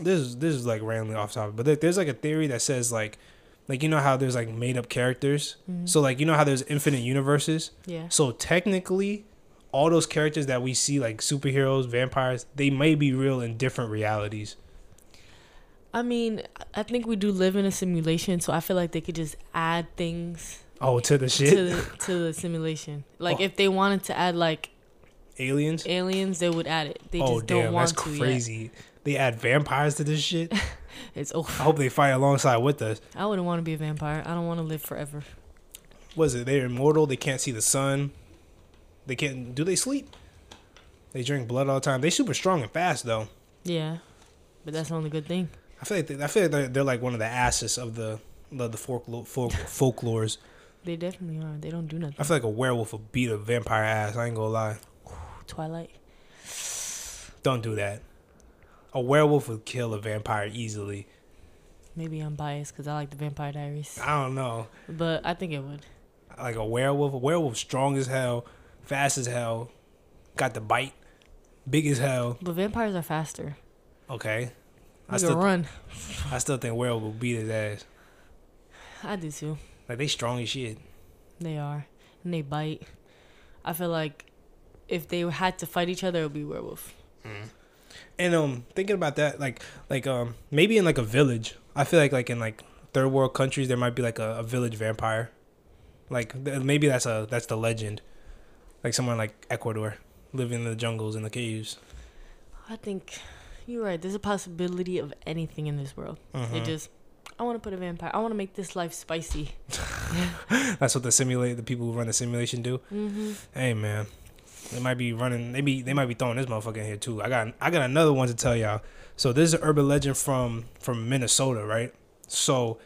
[SPEAKER 1] this this is like randomly off topic, but there, there's like a theory that says like like you know how there's like made up characters.
[SPEAKER 2] Mhm.
[SPEAKER 1] So like you know how there's infinite universes.
[SPEAKER 2] Yeah.
[SPEAKER 1] So technically, all those characters that we see like superheroes, vampires, they may be real in different realities.
[SPEAKER 2] I mean, I think we do live in a simulation, so I feel like they could just add things
[SPEAKER 1] Oh, to the shit,
[SPEAKER 2] to the, to the simulation. Like
[SPEAKER 1] Oh.
[SPEAKER 2] if they wanted to add like
[SPEAKER 1] aliens.
[SPEAKER 2] aliens, they would add it. They
[SPEAKER 1] oh
[SPEAKER 2] just don't want
[SPEAKER 1] that's
[SPEAKER 2] to yet.
[SPEAKER 1] crazy. They add vampires to this shit.
[SPEAKER 2] It's over.
[SPEAKER 1] I hope they fight alongside with us.
[SPEAKER 2] I wouldn't want to be a vampire. I don't want to live forever.
[SPEAKER 1] was it? They're immortal. They can't see the sun. They can't. Do they sleep? They drink blood all the time. They super strong and fast though.
[SPEAKER 2] Yeah, but that's the only good thing.
[SPEAKER 1] I feel like they, I feel like they're, they're like one of the asses of the the, the folklore, folk, folklores.
[SPEAKER 2] They definitely are. They don't do nothing.
[SPEAKER 1] I feel like a werewolf would beat a vampire ass. I ain't gonna lie.
[SPEAKER 2] Twilight.
[SPEAKER 1] Don't do that. A werewolf would kill a vampire easily.
[SPEAKER 2] Maybe I'm biased because I like the Vampire Diaries,
[SPEAKER 1] I don't know.
[SPEAKER 2] but I think it would.
[SPEAKER 1] Like a werewolf. A werewolf strong as hell, fast as hell, got the bite, big as hell.
[SPEAKER 2] But vampires are faster.
[SPEAKER 1] Okay. I still
[SPEAKER 2] run.
[SPEAKER 1] I still think werewolf will beat his ass.
[SPEAKER 2] I do too.
[SPEAKER 1] Like they strong as shit.
[SPEAKER 2] They are, and they bite. I feel like if they had to fight each other, it would be werewolf.
[SPEAKER 1] And um, thinking about that, like like um, maybe in like a village. I feel like like in like third world countries, there might be like a, a village vampire. Like th- maybe that's a that's the legend. Like somewhere like Ecuador, living in the jungles in the caves.
[SPEAKER 2] I think you're right. There's a possibility of anything in this world.
[SPEAKER 1] Mhm.
[SPEAKER 2] It just, I want to put a vampire. I want to make this life spicy.
[SPEAKER 1] That's what the simulate the people who run the simulation do.
[SPEAKER 2] Mm-hmm.
[SPEAKER 1] Hey man, they might be running. They be they might be throwing this motherfucker in here too. I got I got another one to tell y'all. So this is an urban legend from from Minnesota, right? So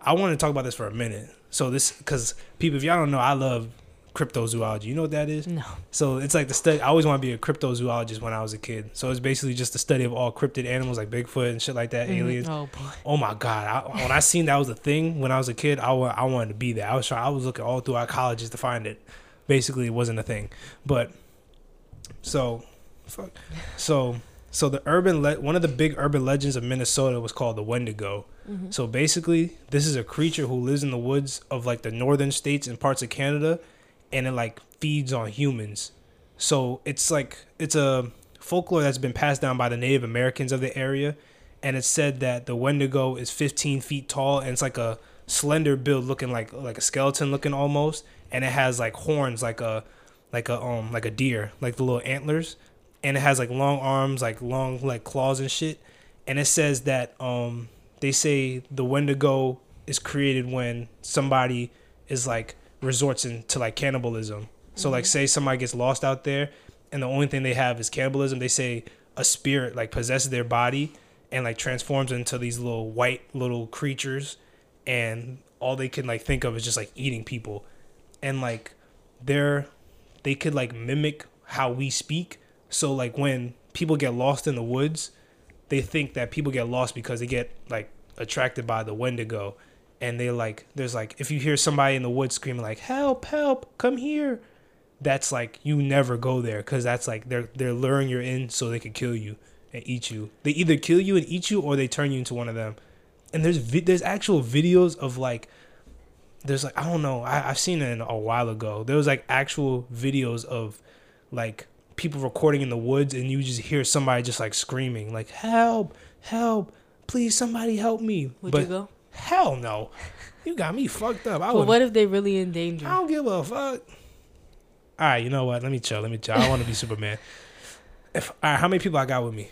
[SPEAKER 1] I want to talk about this for a minute. So this because people, if y'all don't know, I love cryptozoology. You know what that is?
[SPEAKER 2] No.
[SPEAKER 1] So it's like the study. I always want to be a cryptozoologist when I was a kid. So it's basically just the study of all cryptid animals like Bigfoot and shit like that,
[SPEAKER 2] Mhm.
[SPEAKER 1] aliens.
[SPEAKER 2] Oh boy.
[SPEAKER 1] Oh my god! I, when I seen that was a thing when I was a kid, I, wa- I wanted to be there. I was trying. I was looking all through our colleges to find it. Basically, it wasn't a thing. But so, fuck. So so the urban le- one of the big urban legends of Minnesota was called the Wendigo.
[SPEAKER 2] Mm-hmm.
[SPEAKER 1] So basically, this is a creature who lives in the woods of like the northern states and parts of Canada, and it like feeds on humans. So it's like it's a folklore that's been passed down by the Native Americans of the area, and it's said that the Wendigo is 15 feet tall and it's like a slender build, looking like like a skeleton looking almost, and it has like horns like a like a um like a deer, like the little antlers, and it has like long arms, like long like claws and shit, and it says that um they say the Wendigo is created when somebody is like resorts into like cannibalism. So like mm-hmm. say somebody gets lost out there and the only thing they have is cannibalism, they say a spirit like possesses their body and like transforms into these little white little creatures and all they can like think of is just like eating people. And like they're they could like mimic how we speak. So like when people get lost in the woods, they think that people get lost because they get like attracted by the Wendigo, and they like there's like if you hear somebody in the woods screaming like help help come here, that's like you never go there because that's like they're they're luring you in so they could kill you and eat you. They either kill you and eat you or they turn you into one of them. And there's vi- there's actual videos of like there's like I don't know I I've seen it a while ago. There was like actual videos of like people recording in the woods and you just hear somebody just like screaming like help help please somebody help me
[SPEAKER 2] Would
[SPEAKER 1] but
[SPEAKER 2] you go?
[SPEAKER 1] Hell no. You got me fucked up. I
[SPEAKER 2] But
[SPEAKER 1] would
[SPEAKER 2] what if they really in danger?
[SPEAKER 1] i don't give a fuck. All right you know what? Let me chill. Let me chill. I want to be superman. If all right how many people i got with me?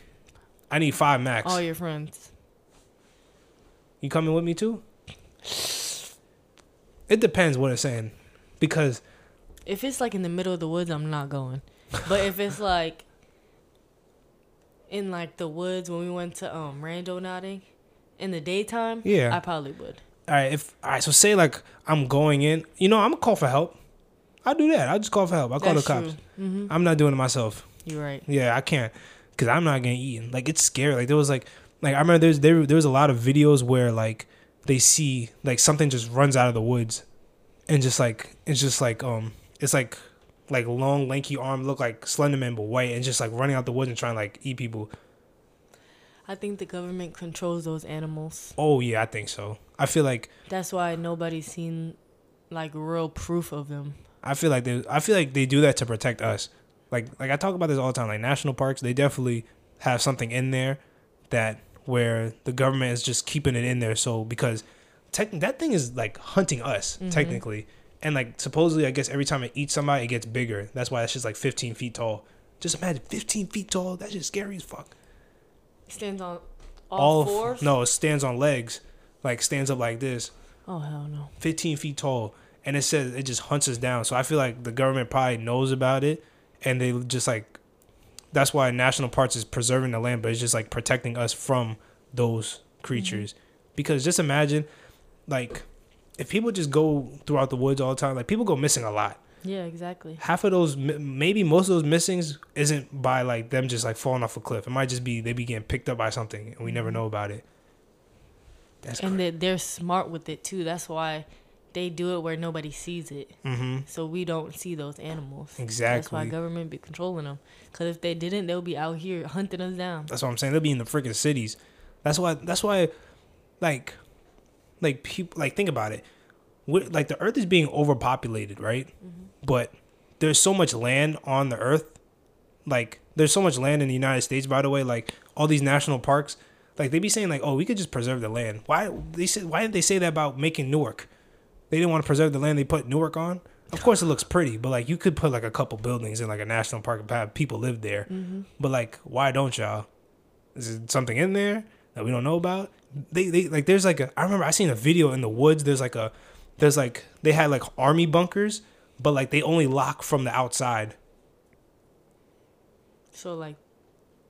[SPEAKER 1] I need five max.
[SPEAKER 2] All your friends.
[SPEAKER 1] you coming with me too? It depends what it's saying. Because
[SPEAKER 2] If it's like in the middle of the woods, I'm not going. But if it's like in like the woods when we went to um rando nodding in the daytime,
[SPEAKER 1] Yeah.
[SPEAKER 2] I probably would.
[SPEAKER 1] all right if all right so say like i'm going in you know i'm gonna call for help i'll do that i'll just call for help i'll call the cops
[SPEAKER 2] hmm
[SPEAKER 1] i'm not doing it myself
[SPEAKER 2] You're right.
[SPEAKER 1] Yeah, I can't because I'm not getting eaten. Like it's scary. Like there was like like I remember there's there there was a lot of videos where like they see like something just runs out of the woods, and just like it's just like um it's like like long lanky arm look like Slenderman but white and just like running out the woods and trying to like eat people.
[SPEAKER 2] I think the government controls those animals.
[SPEAKER 1] Oh yeah, I think so. I feel like
[SPEAKER 2] That's why nobody's seen like real proof of them.
[SPEAKER 1] I feel like they I feel like they do that to protect us. Like like I talk about this all the time. Like national parks, they definitely have something in there that where the government is just keeping it in there. So because tech, that thing is like hunting us
[SPEAKER 2] Mhm.
[SPEAKER 1] technically, and like supposedly I guess every time it eats somebody, it gets bigger. That's why it's just like 15 feet tall. Just imagine 15 feet tall. That's just scary as fuck.
[SPEAKER 2] Stands on all,
[SPEAKER 1] of-
[SPEAKER 2] fours.
[SPEAKER 1] no, it stands on legs, like stands up like this.
[SPEAKER 2] Oh hell no.
[SPEAKER 1] 15 feet tall and it says it just hunts us down so i feel like the government probably knows about it and they just like that's why national parks is preserving the land but it's just like protecting us from those creatures. Mm-hmm. Because just imagine, like, if people just go throughout the woods all the time, like people go missing a lot.
[SPEAKER 2] Yeah, exactly.
[SPEAKER 1] Half of those, maybe most of those missings, isn't by like them just like falling off a cliff. It might just be they be getting picked up by something and we never know about it. That's
[SPEAKER 2] and they, they're smart with it too. That's why they do it where nobody sees it,
[SPEAKER 1] mm-hmm.
[SPEAKER 2] so we don't see those animals.
[SPEAKER 1] Exactly.
[SPEAKER 2] That's why government be controlling them. Cause if they didn't, they'll be out here hunting us down.
[SPEAKER 1] That's what I'm saying. They'll be in the freaking cities. That's why. That's why, like, like people like think about it. we like the Earth is being overpopulated, right? But there's so much land on the Earth. Like there's so much land in the United States. By the way, like all these national parks, like they be saying like, oh, we could just preserve the land. Why they said why didn't they say that about making Newark? They didn't want to preserve the land they put Newark on. Of course, it looks pretty, but like you could put like a couple buildings in like a national park and have people live there. Mm-hmm. But like, why don't y'all? Is it something in there that we don't know about? They they like there's like a I remember I seen a video in the woods. There's like a there's like they had like army bunkers, but like they only lock from the outside.
[SPEAKER 2] So like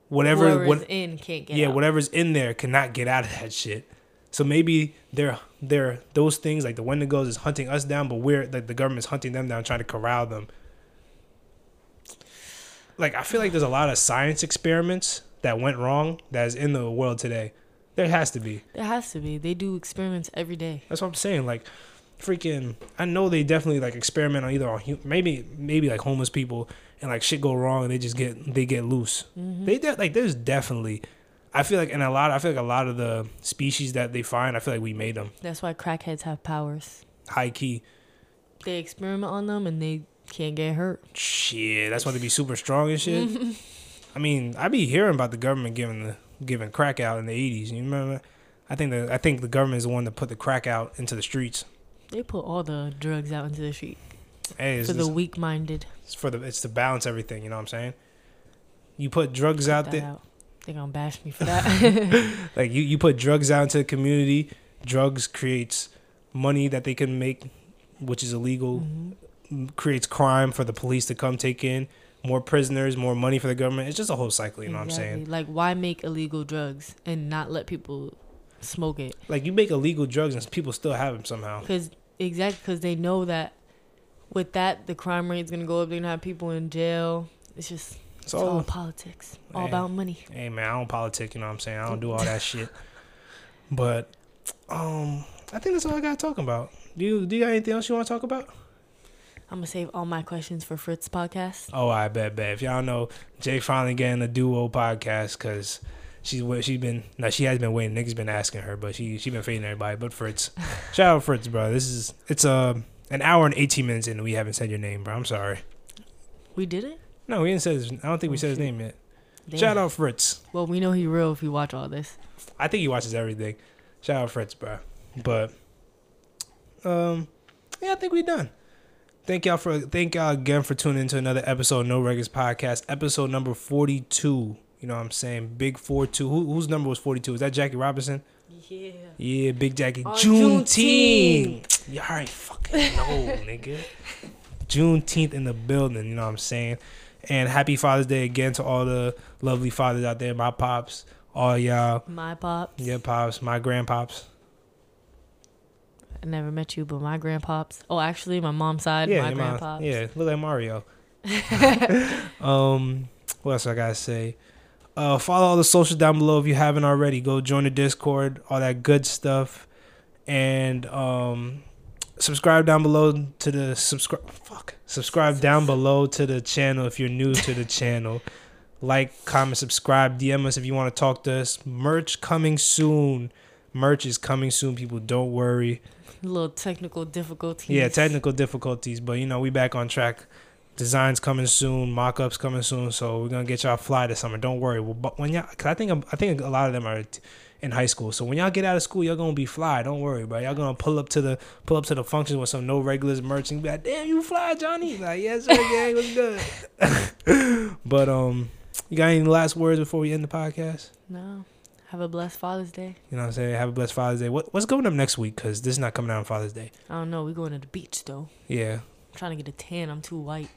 [SPEAKER 1] Whatever what
[SPEAKER 2] in can't get
[SPEAKER 1] yeah
[SPEAKER 2] out.
[SPEAKER 1] whatever's in there cannot get out of that shit. So maybe they're they're those things like the Wendigos is hunting us down, but we're like the government's hunting them down, trying to corral them. Like I feel like there's a lot of science experiments that went wrong that is in the world today. There has to be.
[SPEAKER 2] There has to be. They do experiments every day.
[SPEAKER 1] That's what I'm saying. Like, freaking, I know they definitely like experiment on either on maybe maybe like homeless people and like shit go wrong and they just get they get loose. Mm-hmm. They de- like there's definitely. I feel like in a lot. I feel like a lot of the species that they find, I feel like we made them
[SPEAKER 2] That's why crackheads have powers.
[SPEAKER 1] high key.
[SPEAKER 2] They experiment on them and they can't get hurt.
[SPEAKER 1] Shit, that's why they be super strong and shit. I mean, I be hearing about the government giving the giving crack out in the '80s. You remember? I think the I think the government is the one that put the crack out into the streets.
[SPEAKER 2] They put all the drugs out into the street
[SPEAKER 1] Hey, it's,
[SPEAKER 2] for the weak minded.
[SPEAKER 1] it's for the it's to balance everything. You know what I'm saying? You put drugs out there.
[SPEAKER 2] out. They gonna bash me for that.
[SPEAKER 1] like you, you put drugs out into the community drugs creates money that they can make which is illegal
[SPEAKER 2] Mhm.
[SPEAKER 1] creates crime for the police to come take in more prisoners more money for the government it's just a whole cycle you know what i'm saying
[SPEAKER 2] Like, why make illegal drugs and not let people smoke it?
[SPEAKER 1] like you make illegal drugs and people still have them somehow
[SPEAKER 2] Because exactly because they know that with that the crime rate is gonna go up. They're gonna have people in jail. It's just it's all
[SPEAKER 1] so
[SPEAKER 2] politics, all about money.
[SPEAKER 1] hey man i don't politic you know what i'm saying i don't do all that shit but um i think that's all i got talking about do you do you got anything else you want to talk about
[SPEAKER 2] I'm gonna save all my questions for Fritz podcast.
[SPEAKER 1] Oh, I bet, bet. If y'all know, Jay finally getting a duo podcast because she's wa- she's been no, she has been waiting. Niggas been asking her, but she she been fading everybody. But Fritz, shout out Fritz, bro. This is it's uh, an hour and eighteen minutes in, and we haven't said your name, bro. I'm sorry.
[SPEAKER 2] We did it.
[SPEAKER 1] No, we didn't say. His, I don't think we
[SPEAKER 2] Oh,
[SPEAKER 1] said his name yet.
[SPEAKER 2] Damn.
[SPEAKER 1] Shout out Fritz.
[SPEAKER 2] Well, we know he real if you watch all this.
[SPEAKER 1] I think he watches everything. Shout out Fritz, bro. But um, yeah, I think we done. Thank y'all for thank y'all again for tuning into another episode of No Records Podcast, episode number forty two. You know what I'm saying? Big four two. Who, whose number was forty two? Is that Jackie Robinson?
[SPEAKER 2] Yeah.
[SPEAKER 1] Yeah, Big Jackie.
[SPEAKER 2] On
[SPEAKER 1] Juneteenth. You already fucking know, nigga. Juneteenth in the building. You know what I'm saying? And happy Father's Day again to all the lovely fathers out there. My pops, all y'all.
[SPEAKER 2] My pops.
[SPEAKER 1] Yeah, pops, my grandpops.
[SPEAKER 2] I never met you, but my grandpops. Oh, actually, my mom's side,
[SPEAKER 1] yeah,
[SPEAKER 2] my
[SPEAKER 1] your mom- yeah, look like Mario. um, what else I gotta say? Uh, follow all the socials down below if you haven't already. Go join the Discord, all that good stuff, and um, subscribe down below to the subscribe. Fuck, subscribe down below to the channel if you're new to the channel. Like, comment, subscribe, DM us if you want to talk to us. Merch coming soon. Merch is coming soon. People, don't worry.
[SPEAKER 2] Little technical difficulties.
[SPEAKER 1] Yeah, technical difficulties, but you know we back on track. Designs coming soon, mock-ups coming soon, so we're gonna get y'all fly this summer. Don't worry. Well, but when y'all, cause I think I think a lot of them are in high school, so when y'all get out of school, y'all gonna be fly. Don't worry, bro. Y'all gonna pull up to the pull up to the functions with some no regulars merch and be like, "Damn, you fly, Johnny!" Like, yes, sir, gang, what's good? but um, you got any last words before we end the podcast?
[SPEAKER 2] No. Have a blessed Father's Day.
[SPEAKER 1] You know what I'm saying? Have a blessed Father's Day. What what's going up next week? Cause this is not coming out on Father's Day.
[SPEAKER 2] I don't know. We going to the beach though.
[SPEAKER 1] Yeah,
[SPEAKER 2] I'm trying to get a tan. I'm too white.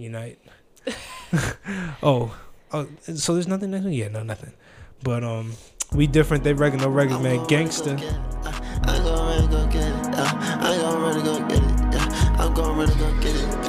[SPEAKER 1] Unite. oh, oh, so there's nothing next week? Yeah, no, nothing. But um, we different. They regular, no regular man, gangster.
[SPEAKER 3] I gon' ready go get it. Yeah. I gon' ready go get it. Yeah. I'm gon' ready go get it.